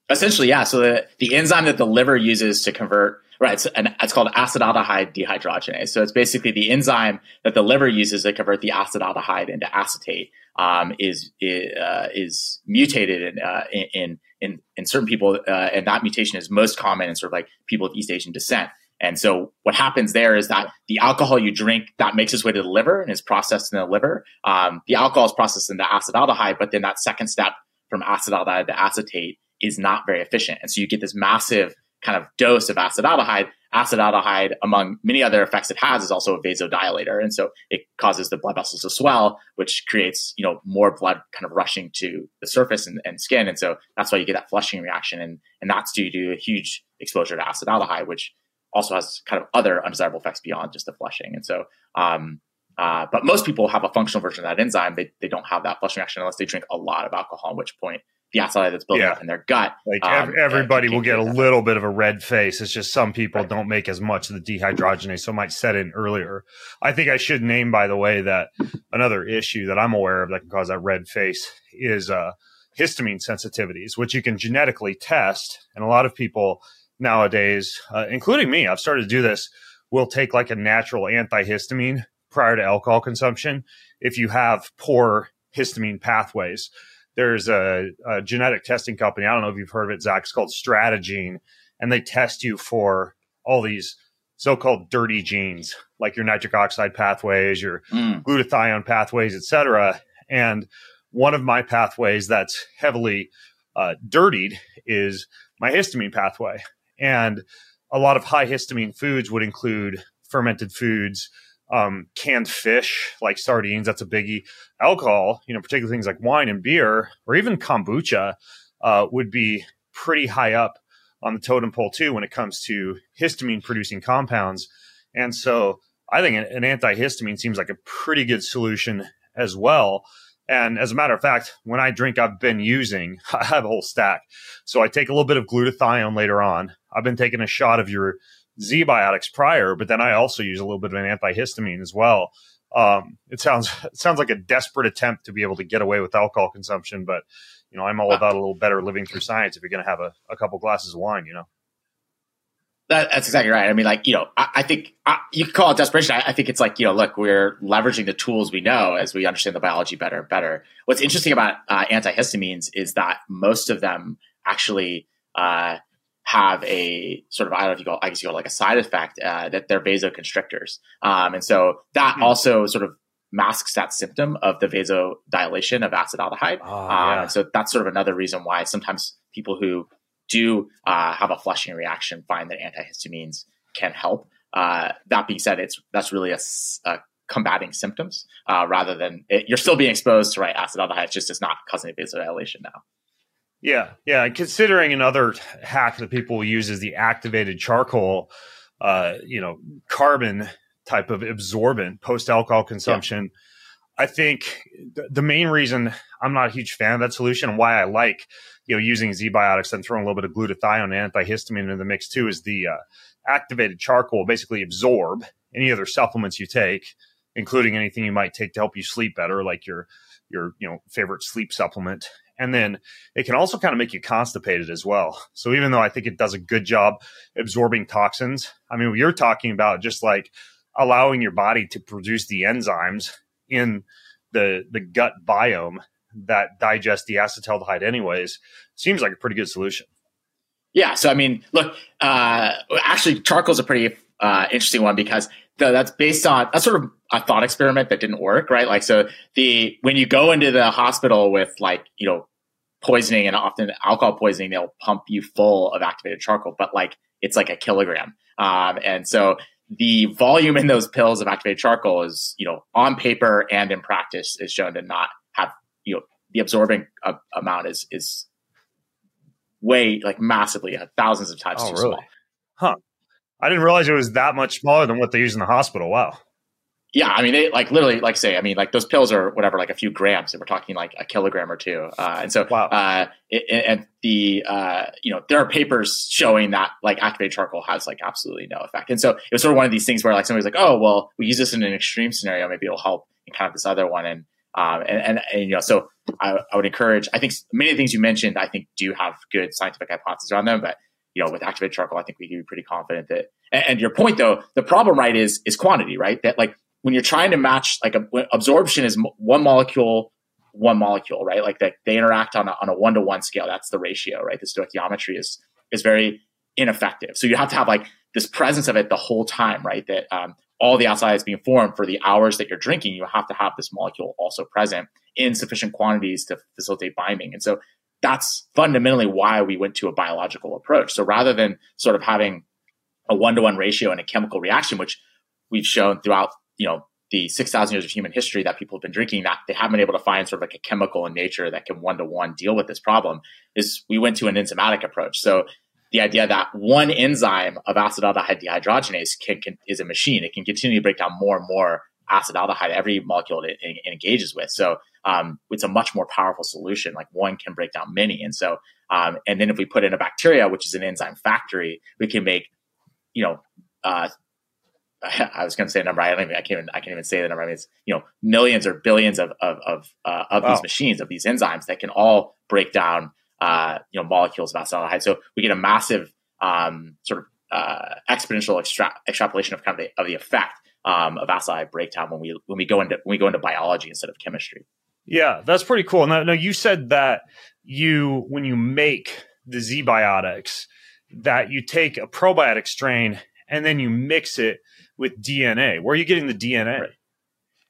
Essentially, yeah. So the, the enzyme that the liver uses to convert Right. It's, an, it's called acetaldehyde dehydrogenase. So it's basically the enzyme that the liver uses to convert the acetaldehyde into acetate. Um, is uh, is mutated in, uh, in in in certain people, uh, and that mutation is most common in sort of like people of East Asian descent. And so what happens there is that the alcohol you drink that makes its way to the liver and is processed in the liver. Um, the alcohol is processed into acetaldehyde, but then that second step from acetaldehyde to acetate is not very efficient, and so you get this massive kind of dose of acetaldehyde. Acetaldehyde, among many other effects it has, is also a vasodilator, and so it causes the blood vessels to swell, which creates you know more blood kind of rushing to the surface and, and skin, and so that's why you get that flushing reaction, and and that's due to a huge exposure to acetaldehyde, which also has kind of other undesirable effects beyond just the flushing, and so. Um, uh, but most people have a functional version of that enzyme. They, they don't have that flushing reaction unless they drink a lot of alcohol, at which point the acid that's building yeah. up in their gut. Like um, everybody will get a little bit of a red face. It's just some people right. don't make as much of the dehydrogenase, so it might set in earlier. I think I should name, by the way, that another issue that I'm aware of that can cause that red face is uh, histamine sensitivities, which you can genetically test. And a lot of people nowadays, uh, including me, I've started to do this, will take like a natural antihistamine prior to alcohol consumption if you have poor histamine pathways there's a, a, genetic testing company. I don't know if you've heard of it, Zach. It's called Stratagene, and they test you for all these so-called dirty genes, like your nitric oxide pathways, your mm. glutathione pathways, etc. And one of my pathways that's heavily uh, dirtied is my histamine pathway, and a lot of high histamine foods would include fermented foods, um, canned fish like sardines. That's a biggie. Alcohol, you know, particularly things like wine and beer, or even kombucha, uh, would be pretty high up on the totem pole too when it comes to histamine producing compounds. And so I think an, an antihistamine seems like a pretty good solution as well. And as a matter of fact, when I drink, I've been using, *laughs* I have a whole stack. So I take a little bit of glutathione later on. I've been taking a shot of your ZBiotics prior, but then I also use a little bit of an antihistamine as well. Um, it sounds *laughs* it sounds like a desperate attempt to be able to get away with alcohol consumption, but you know I'm all about a little better living through science. If you're going to have a, a couple glasses of wine, you know. That, that's exactly right. I mean, like, you know, I, I think I, you could call it desperation. I, I, think it's like, you know, look, we're leveraging the tools we know as we understand the biology better and better. What's interesting about uh, antihistamines is that most of them actually uh, have a sort of, I don't know if you call, I guess you call like a side effect uh, that they're vasoconstrictors. Um, and so that mm-hmm. also sort of masks that symptom of the vasodilation of acetaldehyde. Oh, yeah. um, so that's sort of another reason why sometimes people who do uh, have a flushing reaction find that antihistamines can help. Uh, that being said, it's that's really a, a combating symptoms uh, rather than it, you're still being exposed to right acetaldehyde. It's just it's not causing vasodilation now. Yeah, yeah. Considering another hack that people use is the activated charcoal, uh, you know, carbon type of absorbent post alcohol consumption. Yeah. I think the main reason I'm not a huge fan of that solution and why I like you know, using ZBiotics and throwing a little bit of glutathione and antihistamine into the mix too is the uh, activated charcoal basically absorb any other supplements you take, including anything you might take to help you sleep better, like your your you know favorite sleep supplement. And then it can also kind of make you constipated as well. So even though I think it does a good job absorbing toxins, I mean, you're talking about just like allowing your body to produce the enzymes in the the gut biome that digest the acetaldehyde anyways seems like a pretty good solution yeah so i mean look uh, actually charcoal is a pretty uh, interesting one because the, that's based on that's sort of a thought experiment that didn't work right like so the when you go into the hospital with like you know poisoning and often alcohol poisoning they'll pump you full of activated charcoal but like it's like a kilogram um, and so the volume in those pills of activated charcoal is, you know, on paper and in practice is shown to not have, you know, the absorbing uh, amount is is way like massively uh, thousands of times oh, too really? small. Huh. I didn't realize it was that much smaller than what they use in the hospital. Wow yeah, I mean, they like literally, like say, I mean, like those pills are whatever, like a few grams, and we're talking like a kilogram or two. Uh, and so, wow. uh, it, and the, uh, you know, there are papers showing that like activated charcoal has like absolutely no effect. And so it was sort of one of these things where like somebody's like, oh, well, we use this in an extreme scenario, maybe it'll help in kind of this other one. And, um, and, and, and you know, so I, I would encourage, I think many of the things you mentioned, I think do have good scientific hypotheses on them, but you know, with activated charcoal, I think we can be pretty confident that, and, and your point though, the problem, right, is, is quantity, right? That like, when you're trying to match like a, absorption is one molecule one molecule right? Like that they interact on a, on a one-to-one scale. That's the ratio right? The stoichiometry is is very ineffective. So you have to have like this presence of it the whole time right? That um, all the outside is being formed for the hours that you're drinking. You have to have this molecule also present in sufficient quantities to facilitate binding. And so that's fundamentally why we went to a biological approach. So rather than sort of having a one-to-one ratio in a chemical reaction which we've shown throughout you know the 6,000 years of human history that people have been drinking that they haven't been able to find sort of like a chemical in nature that can one to one deal with this problem is we went to an enzymatic approach. So the idea that one enzyme of acetaldehyde dehydrogenase can, can, is a machine. It can continue to break down more and more acetaldehyde every molecule it, it, it engages with. So um, it's a much more powerful solution. Like one can break down many. And so, um, and then if we put in a bacteria, which is an enzyme factory, we can make, you know, uh, *laughs* I was going to say a number. I don't even. I can't even. I can't even say the number. I mean, it's you know millions or billions of of of, uh, of wow. these machines of these enzymes that can all break down uh, you know molecules of acetaldehyde. So we get a massive um, sort of uh, exponential extra- extrapolation of kind of the, of the effect um, of acetaldehyde breakdown when we when we go into when we go into biology instead of chemistry. Yeah, that's pretty cool. Now, now you said that you when you make the ZBiotics that you take a probiotic strain and then you mix it with DNA. Where are you getting the DNA? Right.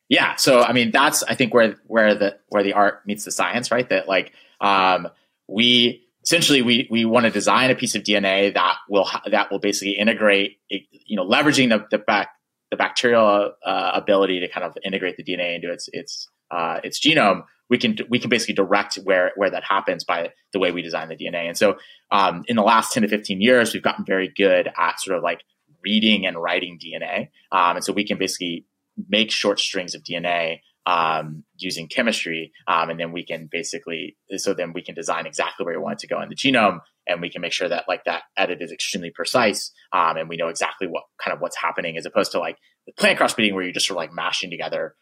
Yeah, so I mean that's I think where where the where the art meets the science, right? That like um, we essentially we we want to design a piece of DNA that will that will basically integrate, you know, leveraging the the back the bacterial uh, ability to kind of integrate the DNA into its its uh, its genome. We can we can basically direct where where that happens by the way we design the DNA. And so um, in the last ten to fifteen years, we've gotten very good at sort of like reading and writing DNA. Um, and so we can basically make short strings of DNA um, using chemistry. Um, and then we can basically, so then we can design exactly where we want it to go in the genome. And we can make sure that like that edit is extremely precise. Um, and we know exactly what kind of what's happening as opposed to like the plant crossbreeding where you're just sort of like mashing together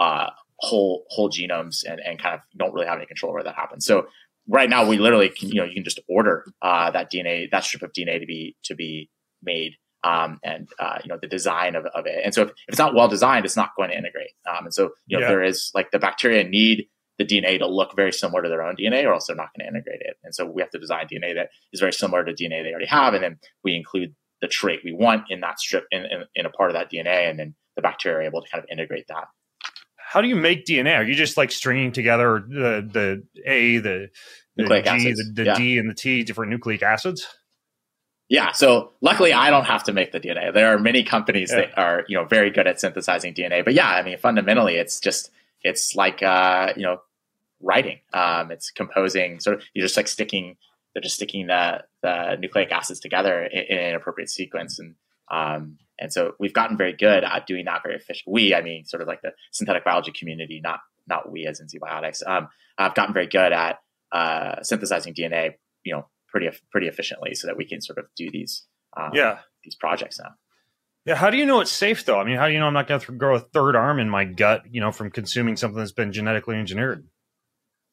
uh, whole whole genomes and, and kind of don't really have any control where that happens. So right now we literally can, you know, you can just order uh, that DNA, that strip of DNA to be, to be made um, and uh, you know the design of, of it. And so if, if, it's not well designed, it's not going to integrate. Um, and so you know yeah. there is like the bacteria need the DNA to look very similar to their own DNA, or else they're not going to integrate it. And so we have to design DNA that is very similar to DNA they already have, and then we include the trait we want in that strip in, in, in a part of that DNA, and then the bacteria are able to kind of integrate that. How do you make DNA? Are you just like stringing together the the A, the, the G, acids. the, the yeah. D, and the T, different nucleic acids? Yeah. So luckily, I don't have to make the DNA. There are many companies yeah. that are you know very good at synthesizing DNA. But yeah, I mean, fundamentally, it's just it's like uh, you know writing. Um, it's composing. Sort of you're just like sticking. They're just sticking the the nucleic acids together in, in an appropriate sequence, and um, and so we've gotten very good at doing that very efficient. We, I mean, sort of like the synthetic biology community, not not we as in ZBiotics. Um, I've gotten very good at uh, synthesizing DNA. You know, pretty pretty efficiently so that we can sort of do these um, yeah these projects now. Yeah, how do you know it's safe though? I mean, how do you know I'm not going to grow a third arm in my gut, you know, from consuming something that's been genetically engineered?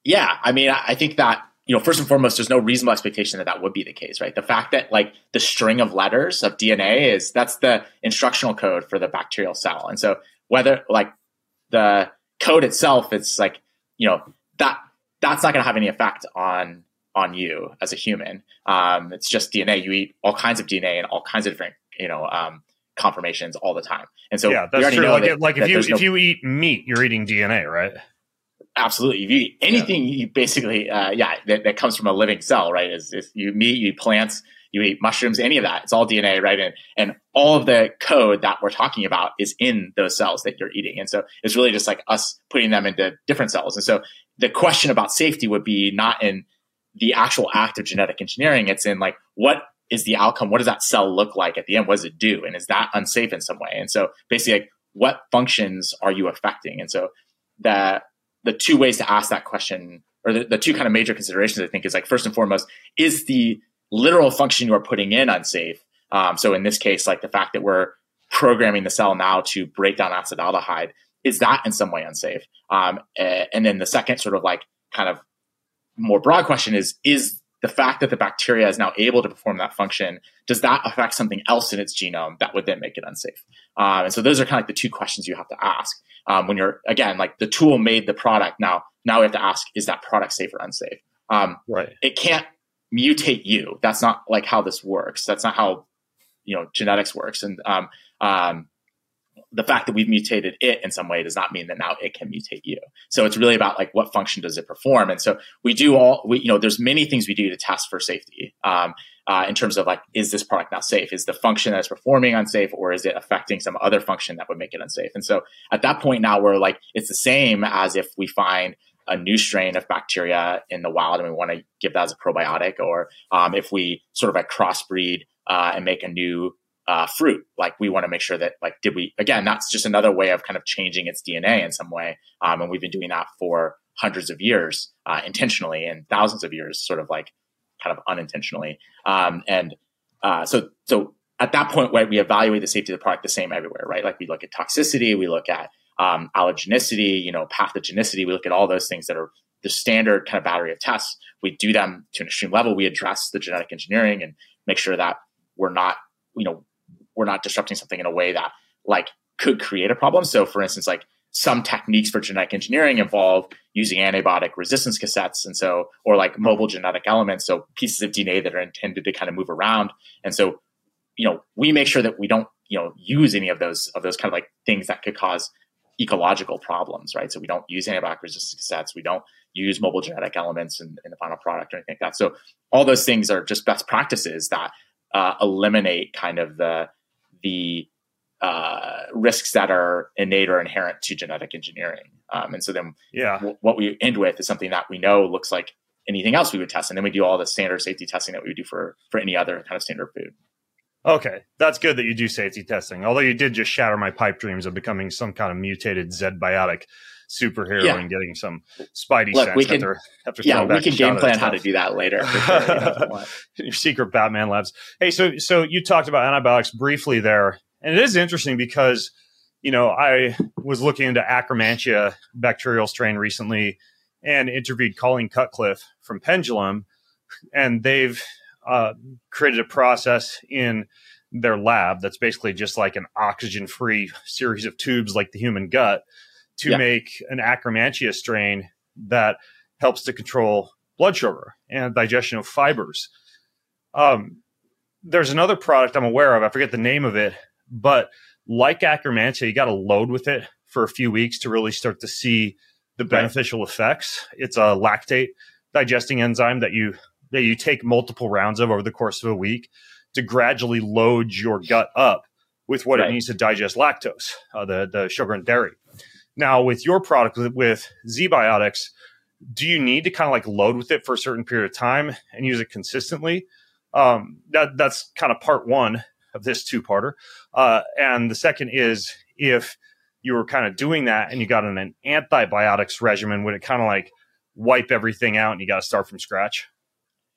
Yeah, I mean, I think that you know, first and foremost, there's no reasonable expectation that that would be the case, right? The fact that like the string of letters of DNA is that's the instructional code for the bacterial cell, and so whether like the code itself, it's like you know that that's not going to have any effect on on you as a human. Um, it's just DNA. You eat all kinds of DNA and all kinds of different, you know, um, conformations all the time. And so yeah, that's true. Like, that, like if you if you eat meat, you're eating DNA, right? Absolutely. If you eat anything, yeah. you basically, uh, yeah, that, that, comes from a living cell, right? Is, is you eat meat, you eat plants, you eat mushrooms, any of that. It's all DNA, right? And and all of the code that we're talking about is in those cells that you're eating. And so it's really just like us putting them into different cells. And so the question about safety would be not in the actual act of genetic engineering. It's in like, what is the outcome? What does that cell look like at the end? What does it do? And is that unsafe in some way? And so basically, like, what functions are you affecting? And so the the two ways to ask that question, or the, the two kind of major considerations, I think, is like first and foremost, is the literal function you are putting in unsafe? Um, so in this case, like the fact that we're programming the cell now to break down acetaldehyde, is that in some way unsafe? Um, and then the second sort of like kind of more broad question is is the fact that the bacteria is now able to perform that function does that affect something else in its genome that would then make it unsafe? Um, and so those are kind of like the two questions you have to ask um, when you're again like the tool made the product. Now now we have to ask is that product safe or unsafe? Um, right. it can't mutate you. That's not like how this works. That's not how you know genetics works. And um, um the fact that we've mutated it in some way does not mean that now it can mutate you. So it's really about like what function does it perform. And so we do all we you know there's many things we do to test for safety. Um, uh, in terms of like, is this product now safe? Is the function that it's performing unsafe, or is it affecting some other function that would make it unsafe? And so at that point now we're like, it's the same as if we find a new strain of bacteria in the wild and we want to give that as a probiotic, or um, if we sort of like crossbreed uh, and make a new uh, fruit. Like we want to make sure that like did we again that's just another way of kind of changing its DNA in some way, um, and we've been doing that for hundreds of years uh, intentionally and thousands of years sort of like kind of unintentionally. Um, and uh, so so at that point, right, we evaluate the safety of the product the same everywhere, right? Like we look at toxicity, we look at um, allergenicity, you know, pathogenicity, we look at all those things that are the standard kind of battery of tests. We do them to an extreme level. We address the genetic engineering and make sure that we're not, you know, we're not disrupting something in a way that like could create a problem. So for instance, like some techniques for genetic engineering involve using antibiotic resistance cassettes and so or like mobile genetic elements so pieces of dna that are intended to kind of move around. And so you know we make sure that we don't you know use any of those of those kind of like things that could cause ecological problems right? So we don't use antibiotic resistance cassettes. We don't use mobile genetic elements in, in, the final product or anything like that. So all those things are just best practices that uh, eliminate kind of the the uh, risks that are innate or inherent to genetic engineering. Um, and so then yeah. W- what we end with is something that we know looks like anything else we would test. And then we do all the standard safety testing that we would do for, for any other kind of standard food. Okay, that's good that you do safety testing. Although you did just shatter my pipe dreams of becoming some kind of mutated Z biotic superhero yeah. and getting some Spidey Look, sense we can, after, after yeah, we can game plan how to do that later. Sure, *laughs* Your secret Batman labs. Hey, so so you talked about antibiotics briefly there, and it is interesting because you know I was looking into Acromantia bacterial strain recently and interviewed Colleen Cutcliffe from Pendulum, and they've uh, created a process in their lab that's basically just like an oxygen free series of tubes like the human gut to yeah. make an Akkermansia strain that helps to control blood sugar and digestion of fibers. Um, there's another product I'm aware of. I forget the name of it, but like Akkermansia, you got to load with it for a few weeks to really start to see the beneficial right. effects. It's a lactate digesting enzyme that you that you take multiple rounds of over the course of a week to gradually load your gut up with what right. it needs to digest lactose, uh, the the sugar and dairy. Now, with your product with, with ZBiotics, do you need to kind of like load with it for a certain period of time and use it consistently? Um, that that's kind of part one of this two parter. Uh, and the second is if you were kind of doing that and you got an, an antibiotics regimen, would it kind of like wipe everything out and you got to start from scratch?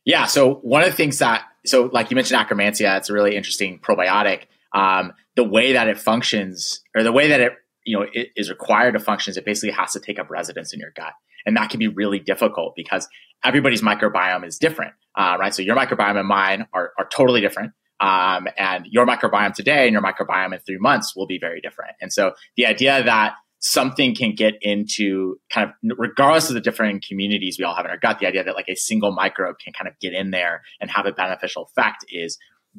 Yeah. So one of the things that, so like you mentioned Akkermansia, it's a really interesting probiotic. Um, the way that it functions or the way that it, you know, it is required to function is it basically has to take up residence in your gut. And that can be really difficult because everybody's microbiome is different, uh, right? So your microbiome and mine are, are totally different. Um, and your microbiome today and your microbiome in three months will be very different. And so the idea that something can get into kind of regardless of the different communities we all have in our gut, the idea that like a single microbe can kind of get in there and have a beneficial effect is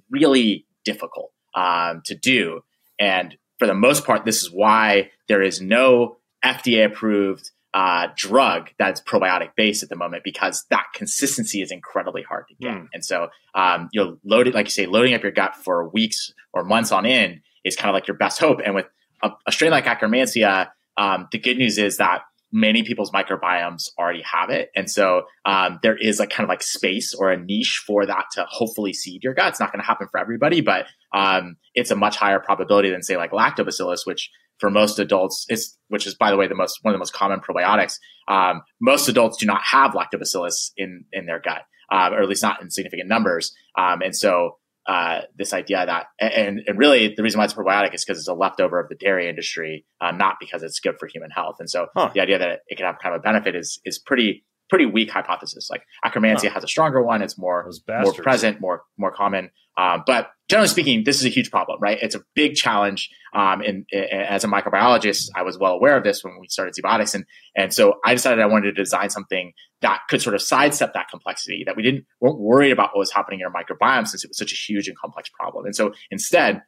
really difficult um, to do. And for the most part, this is why there is no FDA approved uh, drug that's probiotic based at the moment because that consistency is incredibly hard to get. Mm. And so, um, you know, loaded, like you say, loading up your gut for weeks or months on end is kind of like your best hope. And with a, a strain like Akkermansia, um, the good news is that many people's microbiomes already have it. And so um, there is like kind of like space or a niche for that to hopefully seed your gut. It's not going to happen for everybody, but um, it's a much higher probability than say like lactobacillus, which for most adults is, which is by the way, the most, one of the most common probiotics. Um, most adults do not have lactobacillus in, in their gut, uh, or at least not in significant numbers. Um, and so uh, this idea that, and, and really the reason why it's probiotic is because it's a leftover of the dairy industry, uh, not because it's good for human health. And so huh. the idea that it can have kind of a benefit is is pretty pretty weak hypothesis. Like Akkermansia huh. has a stronger one; it's more more present, more more common. Um, but generally speaking, this is a huge problem, right? It's a big challenge. Um, and, and, as a microbiologist, I was well aware of this when we started ZBiotics. And, and so I decided I wanted to design something that could sort of sidestep that complexity, that we didn't, weren't worried about what was happening in our microbiome since it was such a huge and complex problem. And so instead,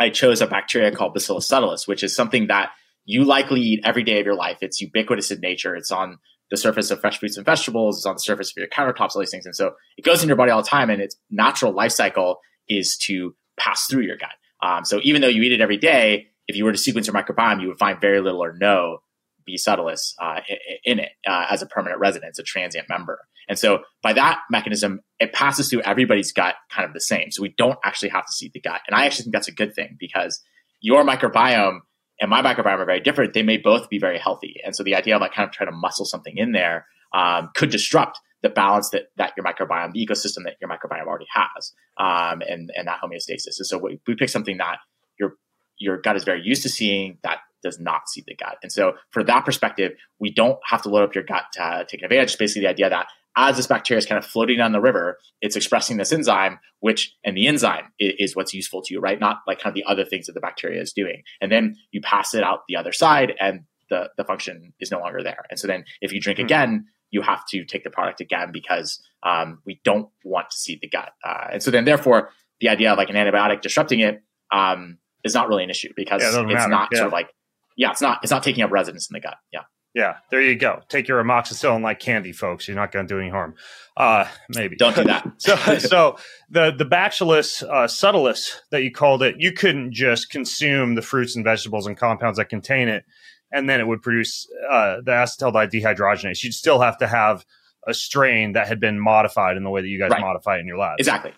I chose a bacteria called Bacillus subtilis, which is something that you likely eat every day of your life. It's ubiquitous in nature. It's on the surface of fresh fruits and vegetables. It's on the surface of your countertops, all these things. And so it goes in your body all the time and its natural life cycle is to pass through your gut. Um, so even though you eat it every day, if you were to sequence your microbiome, you would find very little or no B subtilis uh, in it uh, as a permanent resident, as a transient member. And so by that mechanism, it passes through everybody's gut kind of the same. So we don't actually have to seed the gut. And I actually think that's a good thing because your microbiome and my microbiome are very different. They may both be very healthy. And so the idea of like kind of trying to muscle something in there um, could disrupt the balance that, that your microbiome, the ecosystem that your microbiome already has, um, and, and that homeostasis. And so we, we pick something that your, your gut is very used to seeing that does not see the gut. And so for that perspective, we don't have to load up your gut to uh, take advantage. It's basically the idea that as this bacteria is kind of floating down the river, it's expressing this enzyme, which, and the enzyme is, is, what's useful to you, right? Not like kind of the other things that the bacteria is doing. And then you pass it out the other side and the, the function is no longer there. And so then if you drink mm-hmm. again, you have to take the product again because um, we don't want to see the gut. Uh, and so then, therefore, the idea of like an antibiotic disrupting it um, is not really an issue because yeah, it it's not yeah. sort of like, yeah, it's not it's not taking up residence in the gut. Yeah. Yeah, there you go. Take your amoxicillin like candy, folks. You're not going to do any harm. Uh, maybe don't do that. *laughs* so, *laughs* so the the Bacillus uh, subtilis that you called it, you couldn't just consume the fruits and vegetables and compounds that contain it and then it would produce uh, the acetaldehyde dehydrogenase. You'd still have to have a strain that had been modified in the way that you guys right. modify it in your lab. Exactly.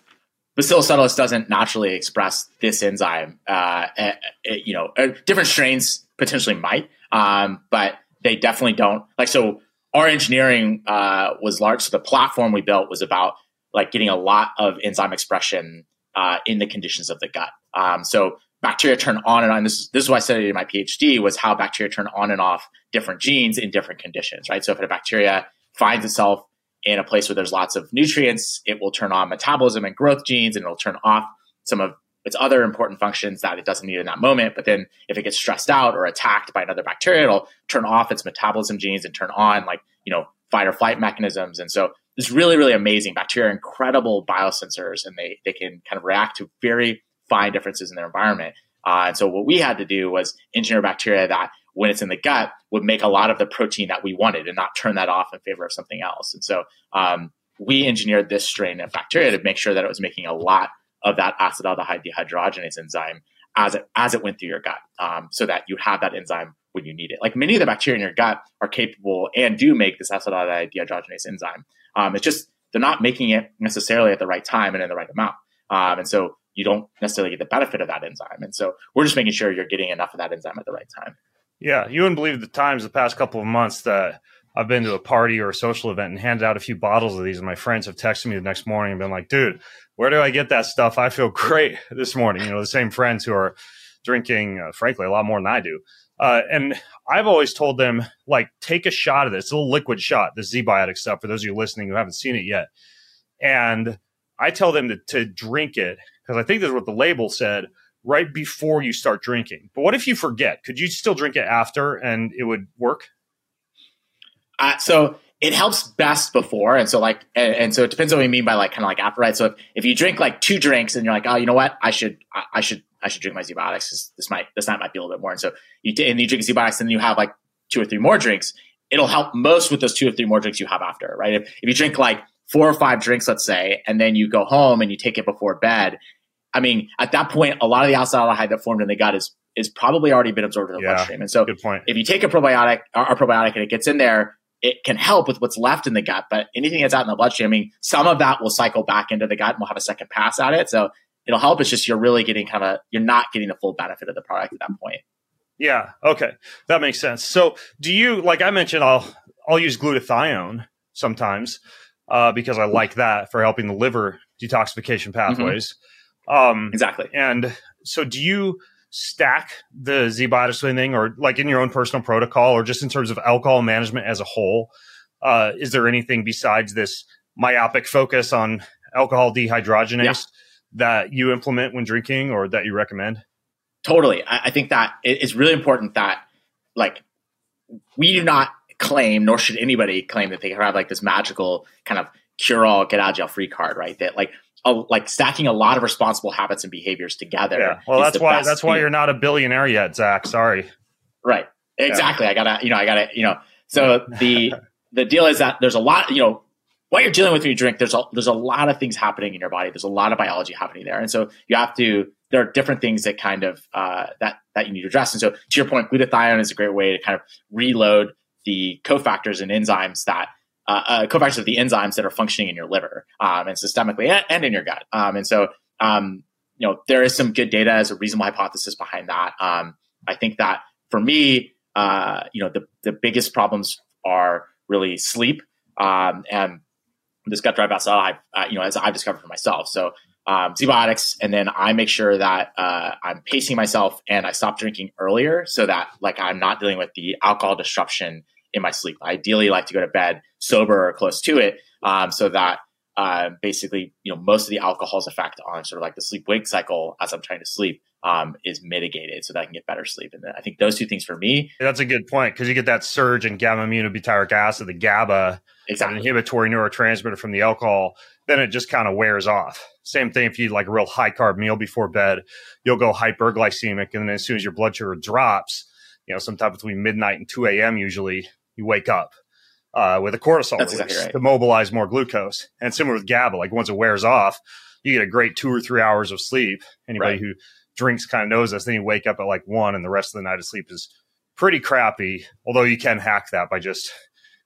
Bacillus subtilis doesn't naturally express this enzyme. Uh, it, it, you know, uh, different strains potentially might, um, but they definitely don't. Like, so our engineering uh, was large. So the platform we built was about like getting a lot of enzyme expression uh, in the conditions of the gut. Um, so bacteria turn on and on. This is, this is what I studied in my PhD was how bacteria turn on and off different genes in different conditions, right? So if a bacteria finds itself in a place where there's lots of nutrients, it will turn on metabolism and growth genes and it'll turn off some of its other important functions that it doesn't need in that moment. But then if it gets stressed out or attacked by another bacteria, it'll turn off its metabolism genes and turn on like, you know, fight or flight mechanisms. And so it's really, really amazing. Bacteria are incredible biosensors and they, they can kind of react to very fine differences in their environment. Uh, and so what we had to do was engineer bacteria that when it's in the gut would make a lot of the protein that we wanted and not turn that off in favor of something else. And so um, we engineered this strain of bacteria to make sure that it was making a lot of that acetaldehyde dehydrogenase enzyme as it as it went through your gut, um, so that you have that enzyme when you need it. Like many of the bacteria in your gut are capable and do make this acetaldehyde dehydrogenase enzyme. Um, it's just they're not making it necessarily at the right time and in the right amount, um, and so you don't necessarily get the benefit of that enzyme. And so we're just making sure you're getting enough of that enzyme at the right time. Yeah, you wouldn't believe the times the past couple of months that I've been to a party or a social event and handed out a few bottles of these, and my friends have texted me the next morning and been like, "Dude, where do I get that stuff? I feel great *laughs* this morning." You know, the same friends who are drinking, uh, frankly, a lot more than I do. Uh, and I've always told them, like, take a shot of this, it's a little liquid shot, the ZBiotic stuff, for those of you listening who haven't seen it yet. And I tell them to, to drink it because I think this is what the label said right before you start drinking. But what if you forget? Could you still drink it after and it would work? Uh, so it helps best before. And so like, and, and, so it depends on what you mean by like kind of like after, right? So if, if you drink like two drinks and you're like, oh, you know what? I should, I, I should, I should drink my ZBiotics. This might, this night might be a little bit more. And so you, and you drink ZBiotics and then you have like two or three more drinks. It'll help most with those two or three more drinks you have after, right? If, if you drink like four or five drinks, let's say, and then you go home and you take it before bed, I mean, at that point, a lot of the acetaldehyde that formed in the gut is is probably already been absorbed in the yeah, bloodstream. And so, good point. if you take a probiotic or a probiotic and it gets in there, it can help with what's left in the gut. But anything that's out in the bloodstream, I mean, some of that will cycle back into the gut and we'll have a second pass at it. So it'll help. It's just you're really getting kind of you're not getting the full benefit of the product at that point. Yeah. Okay, that makes sense. So do you like I mentioned? I'll I'll use glutathione sometimes uh, because I like that for helping the liver detoxification pathways. Mm-hmm. Um, exactly. And so, do you stack the ZBiotics thing, or like in your own personal protocol, or just in terms of alcohol management as a whole? Uh, is there anything besides this myopic focus on alcohol dehydrogenase yeah. that you implement when drinking, or that you recommend? Totally. I, I think that it's really important that, like, we do not claim, nor should anybody claim that they have like this magical kind of cure all, get out jail free card, right? That like a, like stacking a lot of responsible habits and behaviors together. Yeah. Well, that's why that's why you're not a billionaire yet, Zach. Sorry. Right. Exactly. Yeah. I gotta, you know, I gotta, you know. So the *laughs* the deal is that there's a lot, you know, what you're dealing with when you drink. There's a there's a lot of things happening in your body. There's a lot of biology happening there, and so you have to. There are different things that kind of uh, that that you need to address. And so, to your point, glutathione is a great way to kind of reload the cofactors and enzymes that uh, uh, cofactors of the enzymes that are functioning in your liver um, and systemically and, in your gut. Um, and so, um, you know, there is some good data as a reasonable hypothesis behind that. Um, I think that for me, uh, you know, the, the biggest problems are really sleep um, and this gut drive outside, uh, you know, as I've discovered for myself. So um, ZBiotics, and then I make sure that uh, I'm pacing myself and I stop drinking earlier so that like I'm not dealing with the alcohol disruption in my sleep. I ideally like to go to bed sober or close to it, um, so that uh, basically you know most of the alcohol's effect on sort of like the sleep wake cycle as I'm trying to sleep um, is mitigated, so that I can get better sleep. And I think those two things for me. That's a good point because you get that surge in gamma aminobutyric acid, the GABA, exactly. an inhibitory neurotransmitter from the alcohol. Then it just kind of wears off. Same thing if you eat like a real high carb meal before bed, you'll go hyperglycemic, and then as soon as your blood sugar drops, you know, sometime between midnight and 2 a.m. usually you wake up uh, with a cortisol That's release exactly right. to mobilize more glucose. And similar with GABA, like once it wears off, you get a great two or three hours of sleep. Anybody right. who drinks kind of knows this. Then you wake up at like one, and the rest of the night of sleep is pretty crappy. Although you can hack that by just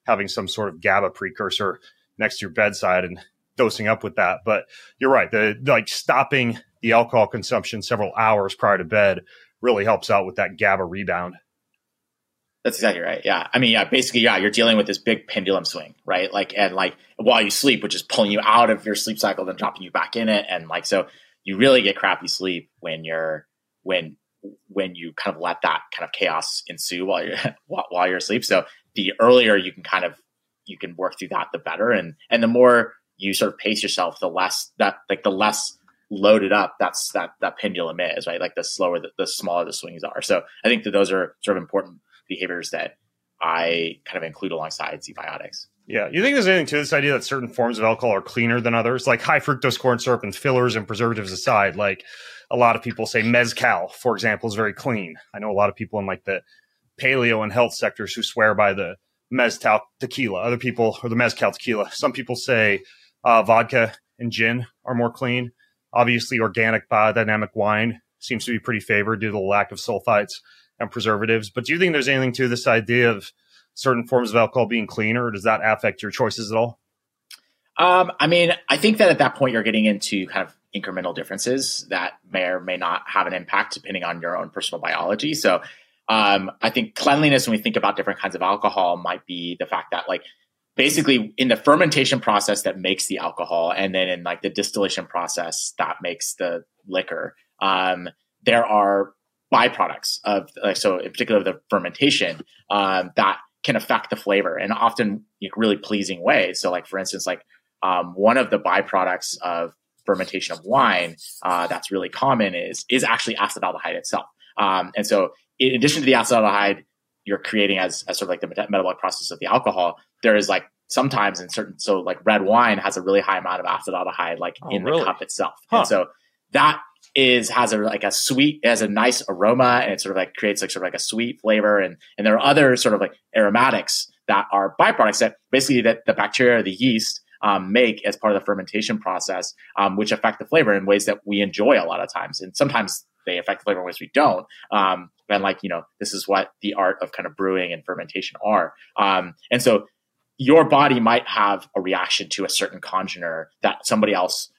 having some sort of GABA precursor next to your bedside and dosing up with that. But you're right. The like stopping the alcohol consumption several hours prior to bed really helps out with that GABA rebound. That's exactly right. Yeah. I mean, yeah, basically, yeah, you're dealing with this big pendulum swing, right? Like, and like while you sleep, which is pulling you out of your sleep cycle, then dropping you back in it. And like, so you really get crappy sleep when you're, when, when you kind of let that kind of chaos ensue while you're, *laughs* while you're asleep. So the earlier you can kind of, you can work through that, the better. And, and the more you sort of pace yourself, the less that, like, the less loaded up that's that that pendulum is right like the slower the, the smaller the swings are so i think that those are sort of important behaviors that i kind of include alongside zbiotics. Yeah you think there's anything to this idea that certain forms of alcohol are cleaner than others? Like high fructose corn syrup and fillers and preservatives aside like a lot of people say mezcal for example is very clean. I know a lot of people in like the paleo and health sectors who swear by the mezcal tequila other people or the mezcal tequila. Some people say uh, vodka and gin are more clean. Obviously, organic biodynamic wine seems to be pretty favored due to the lack of sulfites and preservatives. But do you think there's anything to this idea of certain forms of alcohol being cleaner, or does that affect your choices at all? Um, I mean, I think that at that point you're getting into kind of incremental differences that may or may not have an impact depending on your own personal biology. So um, I think cleanliness, when we think about different kinds of alcohol, might be the fact that like basically in the fermentation process that makes the alcohol and then in like the distillation process that makes the liquor um, there are byproducts of like so in particular the fermentation um, that can affect the flavor and often in really pleasing ways so like for instance like um, one of the byproducts of fermentation of wine uh, that's really common is is actually acetaldehyde itself um, and so in addition to the acetaldehyde you're creating as, as sort of like the metabolic process of the alcohol, there is like sometimes in certain, so like red wine has a really high amount of acetaldehyde, like oh, in really? the cup itself. Huh. And so that is, has a, like a sweet, has a nice aroma and it sort of like creates like sort of like a sweet flavor. And, and there are other sort of like aromatics that are byproducts that basically that the bacteria or the yeast um, make as part of the fermentation process, um, which affect the flavor in ways that we enjoy a lot of times. And sometimes they affect the flavor in ways we don't. Um, and like, you know, this is what the art of kind of brewing and fermentation are. Um, and so your body might have a reaction to a certain congener that somebody else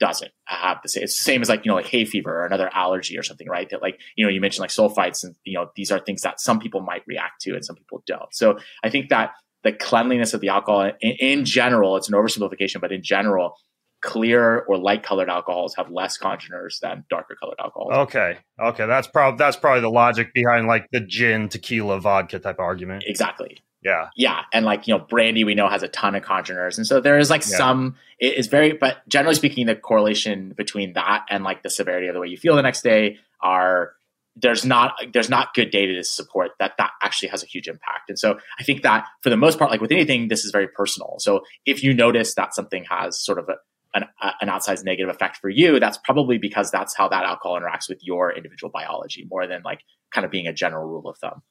doesn't have the same. It's the same as like, you know, like hay fever or another allergy or something, right? That like, you know, you mentioned like sulfites and, you know, these are things that some people might react to and some people don't. So I think that the cleanliness of the alcohol in, in general, it's an oversimplification, but in general, clear or light colored alcohols have less congeners than darker colored alcohols. Okay. Okay. That's probably that's probably the logic behind like the gin, tequila, vodka type argument. Exactly. Yeah. Yeah. And like, you know, brandy we know has a ton of congeners. And so there is like yeah. some it is very but generally speaking, the correlation between that and like the severity of the way you feel the next day are there's not there's not good data to support that that actually has a huge impact. And so I think that for the most part, like with anything, this is very personal. So if you notice that something has sort of a, an, an outsized negative effect for you, that's probably because that's how that alcohol interacts with your individual biology more than like kind of being a general rule of thumb.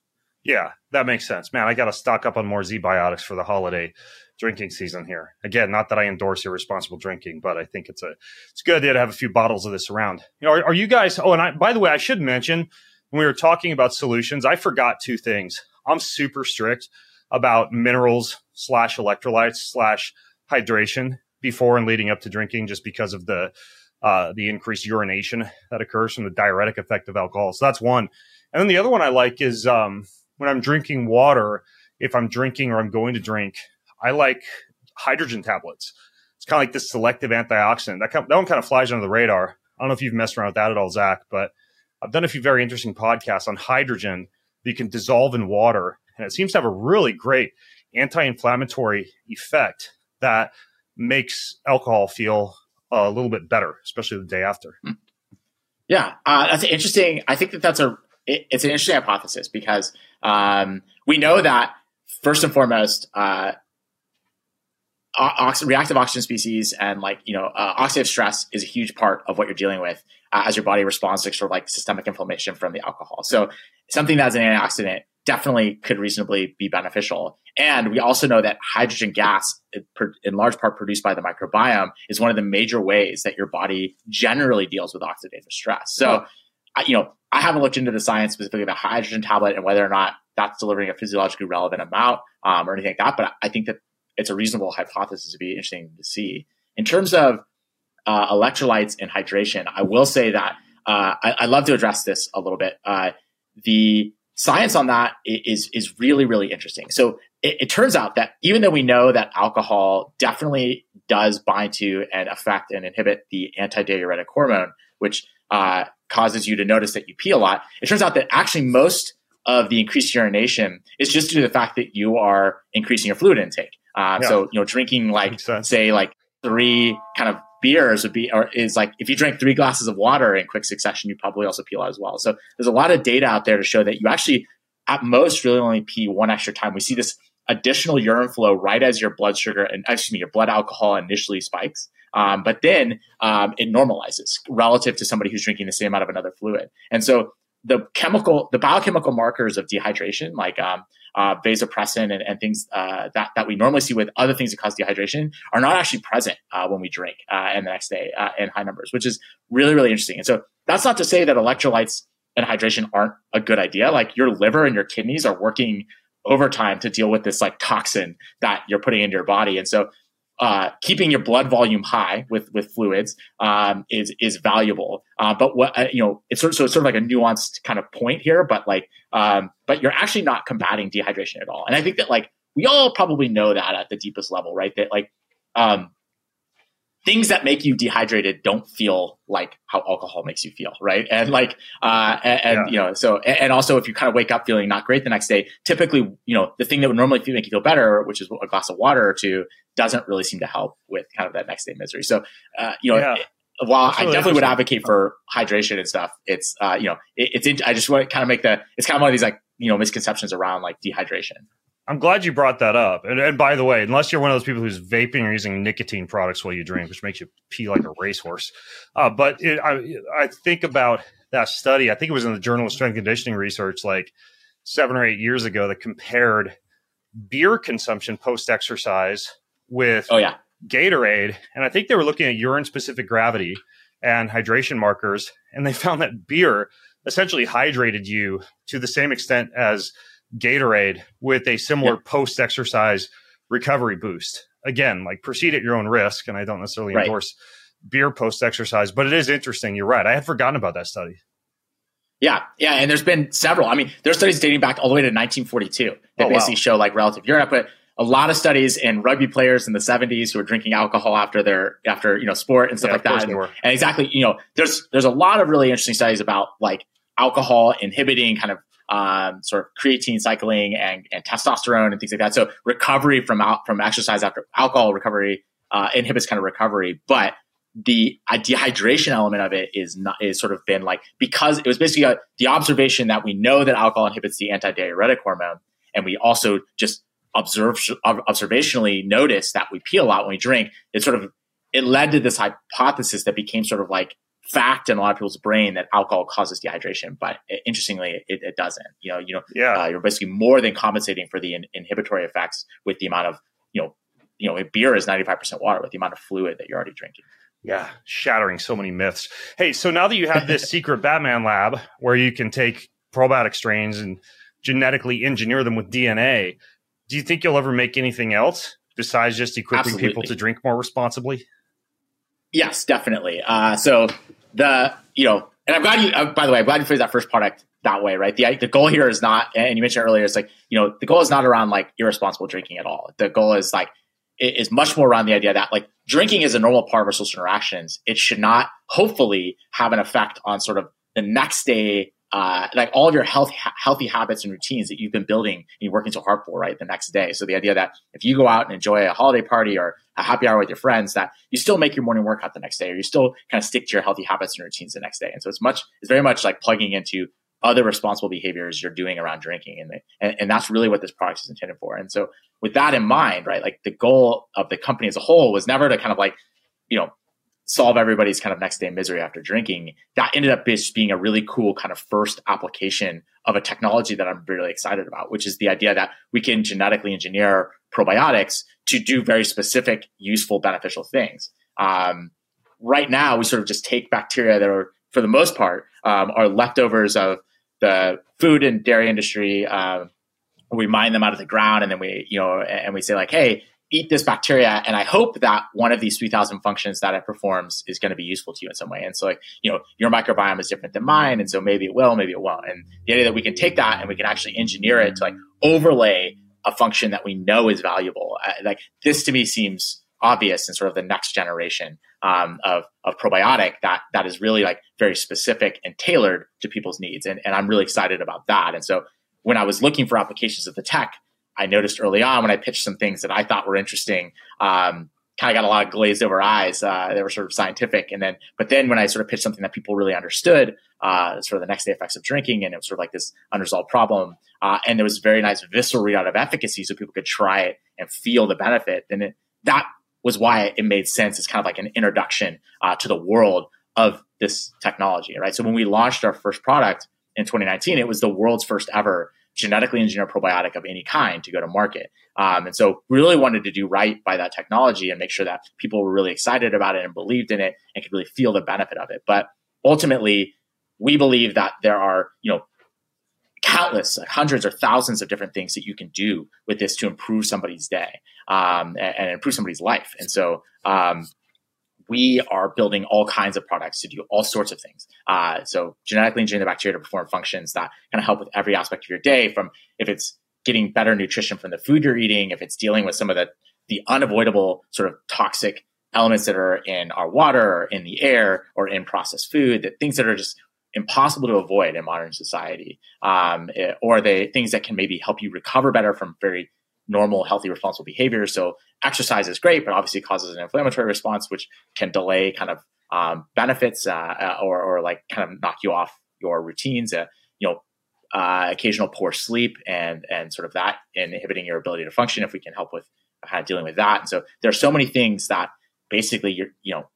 Yeah, that makes sense. Man, I got to stock up on more ZBiotics for the holiday drinking season here. Again, not that I endorse irresponsible drinking, but I think it's a it's a good idea to have a few bottles of this around. You know, are, are you guys? Oh, and I by the way, I should mention when we were talking about solutions, I forgot two things. I'm super strict about minerals slash electrolytes slash hydration before and leading up to drinking just because of the uh, the increased urination that occurs from the diuretic effect of alcohol. So that's one. And then the other one I like is um, when I'm drinking water, if I'm drinking or I'm going to drink, I like hydrogen tablets. It's kind of like this selective antioxidant. That, that one kind of flies under the radar. I don't know if you've messed around with that at all, Zack, but I've done a few very interesting podcasts on hydrogen that you can dissolve in water. And it seems to have a really great anti inflammatory effect that makes alcohol feel a little bit better, especially the day after. Hmm. Yeah, uh, that's interesting. I think that that's a it, it's an interesting hypothesis because um, we know that first and foremost, uh, ox- reactive oxygen species and like you know uh, oxidative stress is a huge part of what you're dealing with uh, as your body responds to sort of like systemic inflammation from the alcohol. So something that's an antioxidant definitely could reasonably be beneficial. And we also know that hydrogen gas, in large part produced by the microbiome, is one of the major ways that your body generally deals with oxidative stress. So, you know, I haven't looked into the science specifically of the hydrogen tablet and whether or not that's delivering a physiologically relevant amount um, or anything like that. But I think that it's a reasonable hypothesis to be interesting to see. In terms of uh, electrolytes and hydration, I will say that uh, I, I love to address this a little bit. Uh, the science on that is is really really interesting. So it, it, turns out that even though we know that alcohol definitely does bind to and affect and inhibit the antidiuretic hormone, which uh, causes you to notice that you pee a lot, it turns out that actually most of the increased urination is just due to the fact that you are increasing your fluid intake. Uh, yeah. So you know, drinking like say like three kind of beers would be, or is like if you drink three glasses of water in quick succession, you probably also pee a lot as well. So there's a lot of data out there to show that you actually, at most, really only pee one extra time. We see this additional urine flow right as your blood sugar and excuse me, your blood alcohol initially spikes. Um, but then um, it normalizes relative to somebody who's drinking the same amount of another fluid. And so the chemical, the biochemical markers of dehydration, like um, uh, vasopressin and, and things uh, that that we normally see with other things that cause dehydration, are not actually present uh, when we drink uh, and the next day uh, in high numbers, which is really really interesting. And so that's not to say that electrolytes and hydration aren't a good idea. Like your liver and your kidneys are working overtime to deal with this like toxin that you're putting into your body, and so uh, keeping your blood volume high with with fluids um, is is valuable. Uh, but what uh, you know, it's sort of, so it's sort of like a nuanced kind of point here. But like, um, but you're actually not combating dehydration at all. And I think that like we all probably know that at the deepest level, right? That like um, things that make you dehydrated don't feel like how alcohol makes you feel, right? And like, uh, and, and yeah. you know, so and also if you kind of wake up feeling not great the next day, typically, you know, the thing that would normally make you feel better, which is a glass of water or two, doesn't really seem to help with kind of that next day misery. So, uh, you know. Yeah. It, while really I definitely would advocate for hydration and stuff, it's uh, you know it, it's in, I just want to kind of make the it's kind of one of these like you know misconceptions around like dehydration. I'm glad you brought that up. And, and, by the way, unless you're one of those people who's vaping or using nicotine products while you drink, which makes you pee like a racehorse. Uh, but it, I, I think about that study. I think it was in the Journal of Strength Conditioning Research, like seven or eight years ago, that compared beer consumption post exercise with oh yeah Gatorade, and I think they were looking at urine specific gravity and hydration markers, and they found that beer essentially hydrated you to the same extent as Gatorade with a similar yeah. post exercise recovery boost. Again, like proceed at your own risk. And I don't necessarily right. endorse beer post exercise, but it is interesting. You're right. I had forgotten about that study. Yeah, yeah, and there's been several. I mean, there's studies dating back all the way to 1942 that oh, basically wow. show like relative urine output. A lot of studies in rugby players in the 70s who were drinking alcohol after their after you know sport and stuff yeah, like that. And, and, exactly, you know, there's there's a lot of really interesting studies about like alcohol inhibiting kind of um, sort of creatine cycling and, and testosterone and things like that. So recovery from from exercise after alcohol recovery uh, inhibits kind of recovery, but the uh, dehydration element of it is not is sort of been like because it was basically a, the observation that we know that alcohol inhibits the antidiuretic hormone, and we also just observe observationally notice that we pee a lot when we drink. It sort of it led to this hypothesis that became sort of like fact in a lot of people's brain that alcohol causes dehydration, but interestingly, it, it doesn't. You know, you know, yeah. Uh, you're basically more than compensating for the in- inhibitory effects with the amount of you know, you know, beer is 95% water with the amount of fluid that you're already drinking. Yeah, shattering so many myths. Hey, so now that you have this *laughs* secret Batman lab where you can take probiotic strains and genetically engineer them with DNA, do you think you'll ever make anything else besides just equipping Absolutely. people to drink more responsibly? Yes, definitely. Uh, so the you know, and I'm glad you. Uh, by the way, I'm glad you phrased that first product that way, right? The the goal here is not, and you mentioned earlier, it's like you know, the goal is not around like irresponsible drinking at all. The goal is like it is much more around the idea that like drinking is a normal part of our social interactions. It should not, hopefully, have an effect on sort of the next day uh, like all of your health, ha- healthy habits and routines that you've been building and you're working so hard for, right? The next day. So the idea that if you go out and enjoy a holiday party or a happy hour with your friends, that you still make your morning workout the next day, or you still kind of stick to your healthy habits and routines the next day. And so it's much, it's very much like plugging into other responsible behaviors you're doing around drinking. And, and, and that's really what this product is intended for. And so with that in mind, right, like the goal of the company as a whole was never to kind of like, you know, solve everybody's kind of next day misery after drinking. That ended up just being a really cool kind of first application of a technology that I'm really excited about, which is the idea that we can genetically engineer probiotics to do very specific, useful, beneficial things. Um, right now, we sort of just take bacteria that are, for the most part, um, are leftovers of the food and dairy industry. Uh, we mine them out of the ground, and then we, you know, and we say like, hey, eat this bacteria and I hope that one of these 3000 functions that it performs is going to be useful to you in some way. And so like, you know, your microbiome is different than mine. And so maybe it will, maybe it won't. And the idea that we can take that and we can actually engineer it to like overlay a function that we know is valuable. Uh, like this to me seems obvious and sort of the next generation um, of, of probiotic that, that is really like very specific and tailored to people's needs. And, and I'm really excited about that. And so when I was looking for applications of the tech, I noticed early on when I pitched some things that I thought were interesting, um, kind of got a lot of glazed over eyes. Uh, they were sort of scientific. And then, but then when I sort of pitched something that people really understood, uh, sort of the next day effects of drinking, and it was sort of like this unresolved problem. Uh, and there was very nice visceral readout of efficacy so people could try it and feel the benefit. And it, that was why it made sense. It's kind of like an introduction uh, to the world of this technology, right? So when we launched our first product in 2019, it was the world's first ever genetically engineered probiotic of any kind to go to market. Um, and so we really wanted to do right by that technology and make sure that people were really excited about it and believed in it and could really feel the benefit of it. But ultimately, we believe that there are, you know, countless, like hundreds or thousands of different things that you can do with this to improve somebody's day um, and, and, improve somebody's life. And so um, we are building all kinds of products to do all sorts of things. Uh, so genetically engineering the bacteria to perform functions that kind of help with every aspect of your day from if it's getting better nutrition from the food you're eating, if it's dealing with some of the, the unavoidable sort of toxic elements that are in our water or in the air or in processed food, that things that are just impossible to avoid in modern society, um, eh, or the things that can maybe help you recover better from very normal, healthy, responsible behavior. So exercise is great, but obviously causes an inflammatory response, which can delay kind of um, benefits uh, uh, or, or like kind of knock you off your routines. Uh, you know, uh, occasional poor sleep and and sort of that inhibiting your ability to function. If we can help with kind of dealing with that, and so there are so many things that basically you're you know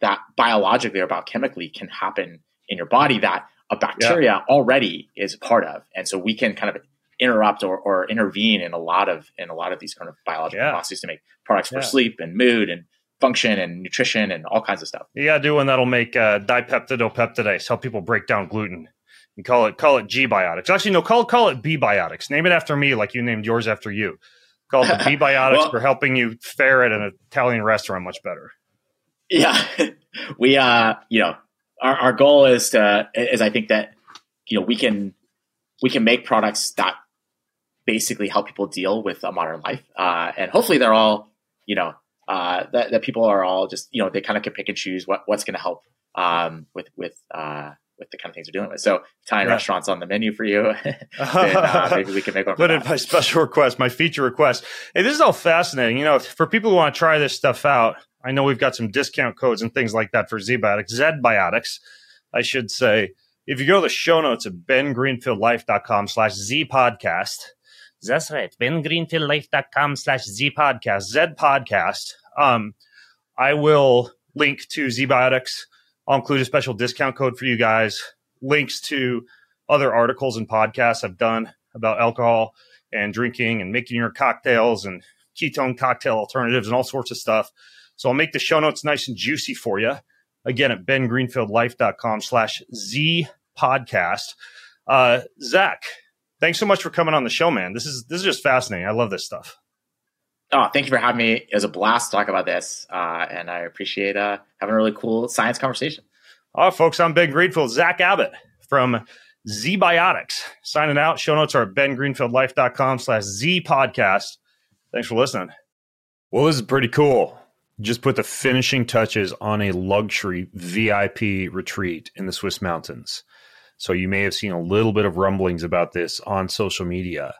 that biologically or biochemically can happen in your body that a bacteria yeah. already is part of, and so we can kind of interrupt or, or intervene in a lot of in a lot of these kind of biological yeah. processes to make products for yeah. sleep and mood and function and nutrition and all kinds of stuff. You gotta do one that'll make uh, dipeptidyl peptidase, help people break down gluten. You call it call it G biotics. Actually, no, call call it B biotics. Name it after me, like you named yours after you. Call it the *laughs* B biotics well, for helping you fare at an Italian restaurant much better. Yeah, *laughs* we uh, you know, our, our goal is to is I think that you know we can we can make products that basically help people deal with a modern life. Uh, and hopefully they're all, you know, uh, that, that people are all just, you know, they kind of can pick and choose what, what's going to help um, with, with, uh, with the kind of things we're dealing with. So Italian yeah. restaurants on the menu for you. *laughs* then, uh, *laughs* maybe we can make one. Put in my special request, my feature request. Hey, this is all fascinating. You know, for people who want to try this stuff out, I know we've got some discount codes and things like that for Z-Biotics, Z-Biotics, I should say. If you go to the show notes at bengreenfieldlife.com slash Z podcast, that's right. BenGreenfieldLife.com slash Z podcast, Z podcast. Um, I will link to ZBiotics. I'll include a special discount code for you guys, links to other articles and podcasts I've done about alcohol and drinking and making your cocktails and ketone cocktail alternatives and all sorts of stuff. So I'll make the show notes nice and juicy for you. Again, at bengreenfieldlife.com slash Z podcast. Uh, Zack, thanks so much for coming on the show, man. This is this is just fascinating. I love this stuff. Oh, thank you for having me. It was a blast to talk about this, uh, and I appreciate uh, having a really cool science conversation. All right, folks, I'm Ben Greenfield, Zack Abbott from ZBiotics. Signing out. Show notes are at bengreenfieldlife.com slash Z podcast. Thanks for listening. Well, this is pretty cool. Just put the finishing touches on a luxury VIP retreat in the Swiss mountains. So you may have seen a little bit of rumblings about this on social media.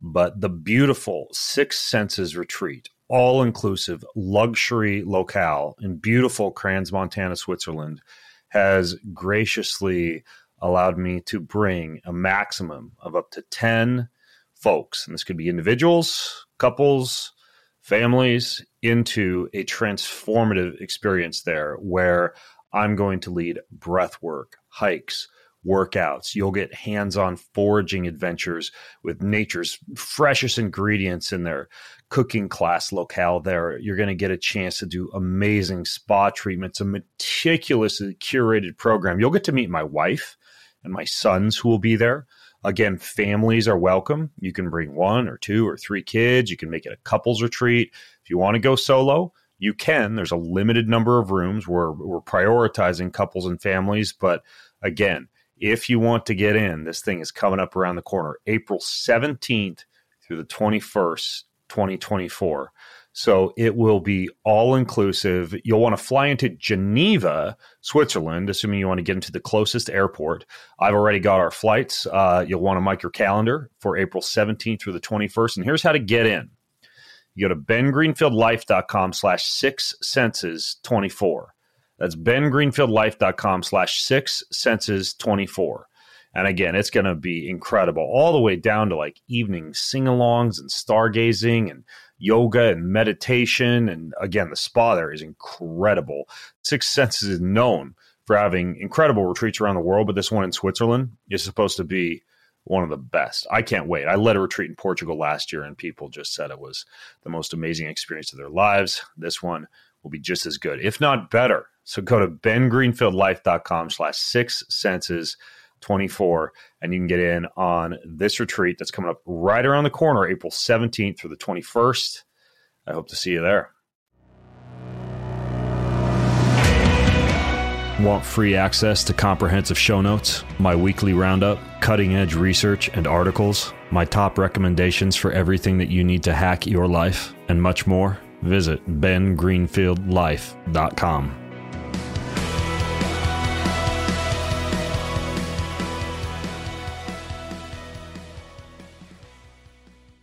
But the beautiful Six Senses retreat, all inclusive luxury locale in beautiful Crans Montana, Switzerland, has graciously allowed me to bring a maximum of up to 10 folks, and this could be individuals, couples, families, into a transformative experience there where I'm going to lead breath work, hikes, workouts. You'll get hands on foraging adventures with nature's freshest ingredients in their cooking class locale there. You're going to get a chance to do amazing spa treatments, a meticulously curated program. You'll get to meet my wife and my sons who will be there. Again, families are welcome. You can bring one or two or three kids. You can make it a couples retreat. If you want to go solo, you can. There's a limited number of rooms. We're, we're prioritizing couples and families. But again, if you want to get in, this thing is coming up around the corner, April 17th through the 21st, 2024. So it will be all inclusive. You'll want to fly into Geneva, Switzerland, assuming you want to get into the closest airport. I've already got our flights. Uh, you'll want to mark your calendar for April 17th through the 21st. And here's how to get in You go to bengreenfieldlife.com slash six senses 24. That's bengreenfieldlife.com slash six senses 24. And again, it's going to be incredible, all the way down to like evening sing alongs and stargazing and yoga and meditation. And again, the spa there is incredible. Six Senses is known for having incredible retreats around the world, but this one in Switzerland is supposed to be one of the best. I can't wait. I led a retreat in Portugal last year, and people just said it was the most amazing experience of their lives. This one will be just as good, if not better. So go to bengreenfieldlife.com slash six senses 24 and you can get in on this retreat that's coming up right around the corner april 17th through the 21st i hope to see you there Want free access to comprehensive show notes, my weekly roundup, cutting edge research and articles, my top recommendations for everything that you need to hack your life, and much more? Visit bengreenfieldlife.com.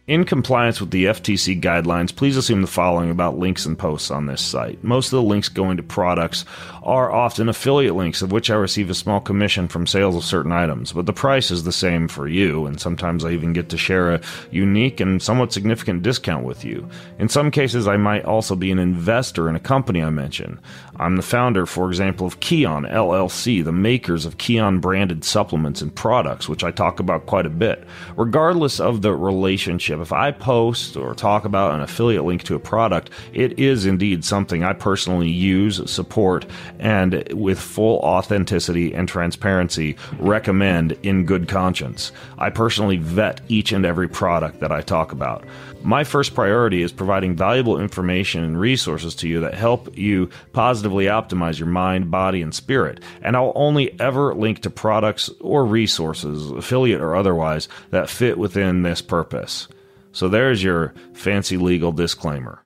In compliance with the FTC guidelines, please assume the following about links and posts on this site. Most of the links going to products are often affiliate links, of which I receive a small commission from sales of certain items, but the price is the same for you, and sometimes I even get to share a unique and somewhat significant discount with you. In some cases, I might also be an investor in a company I mention. I'm the founder, for example, of Kion LLC, the makers of Kion branded supplements and products, which I talk about quite a bit. Regardless of the relationship, if I post or talk about an affiliate link to a product, it is indeed something I personally use, support, and with full authenticity and transparency recommend in good conscience. I personally vet each and every product that I talk about. My first priority is providing valuable information and resources to you that help you positively optimize your mind, body, and spirit. And I'll only ever link to products or resources, affiliate or otherwise, that fit within this purpose. So there's your fancy legal disclaimer.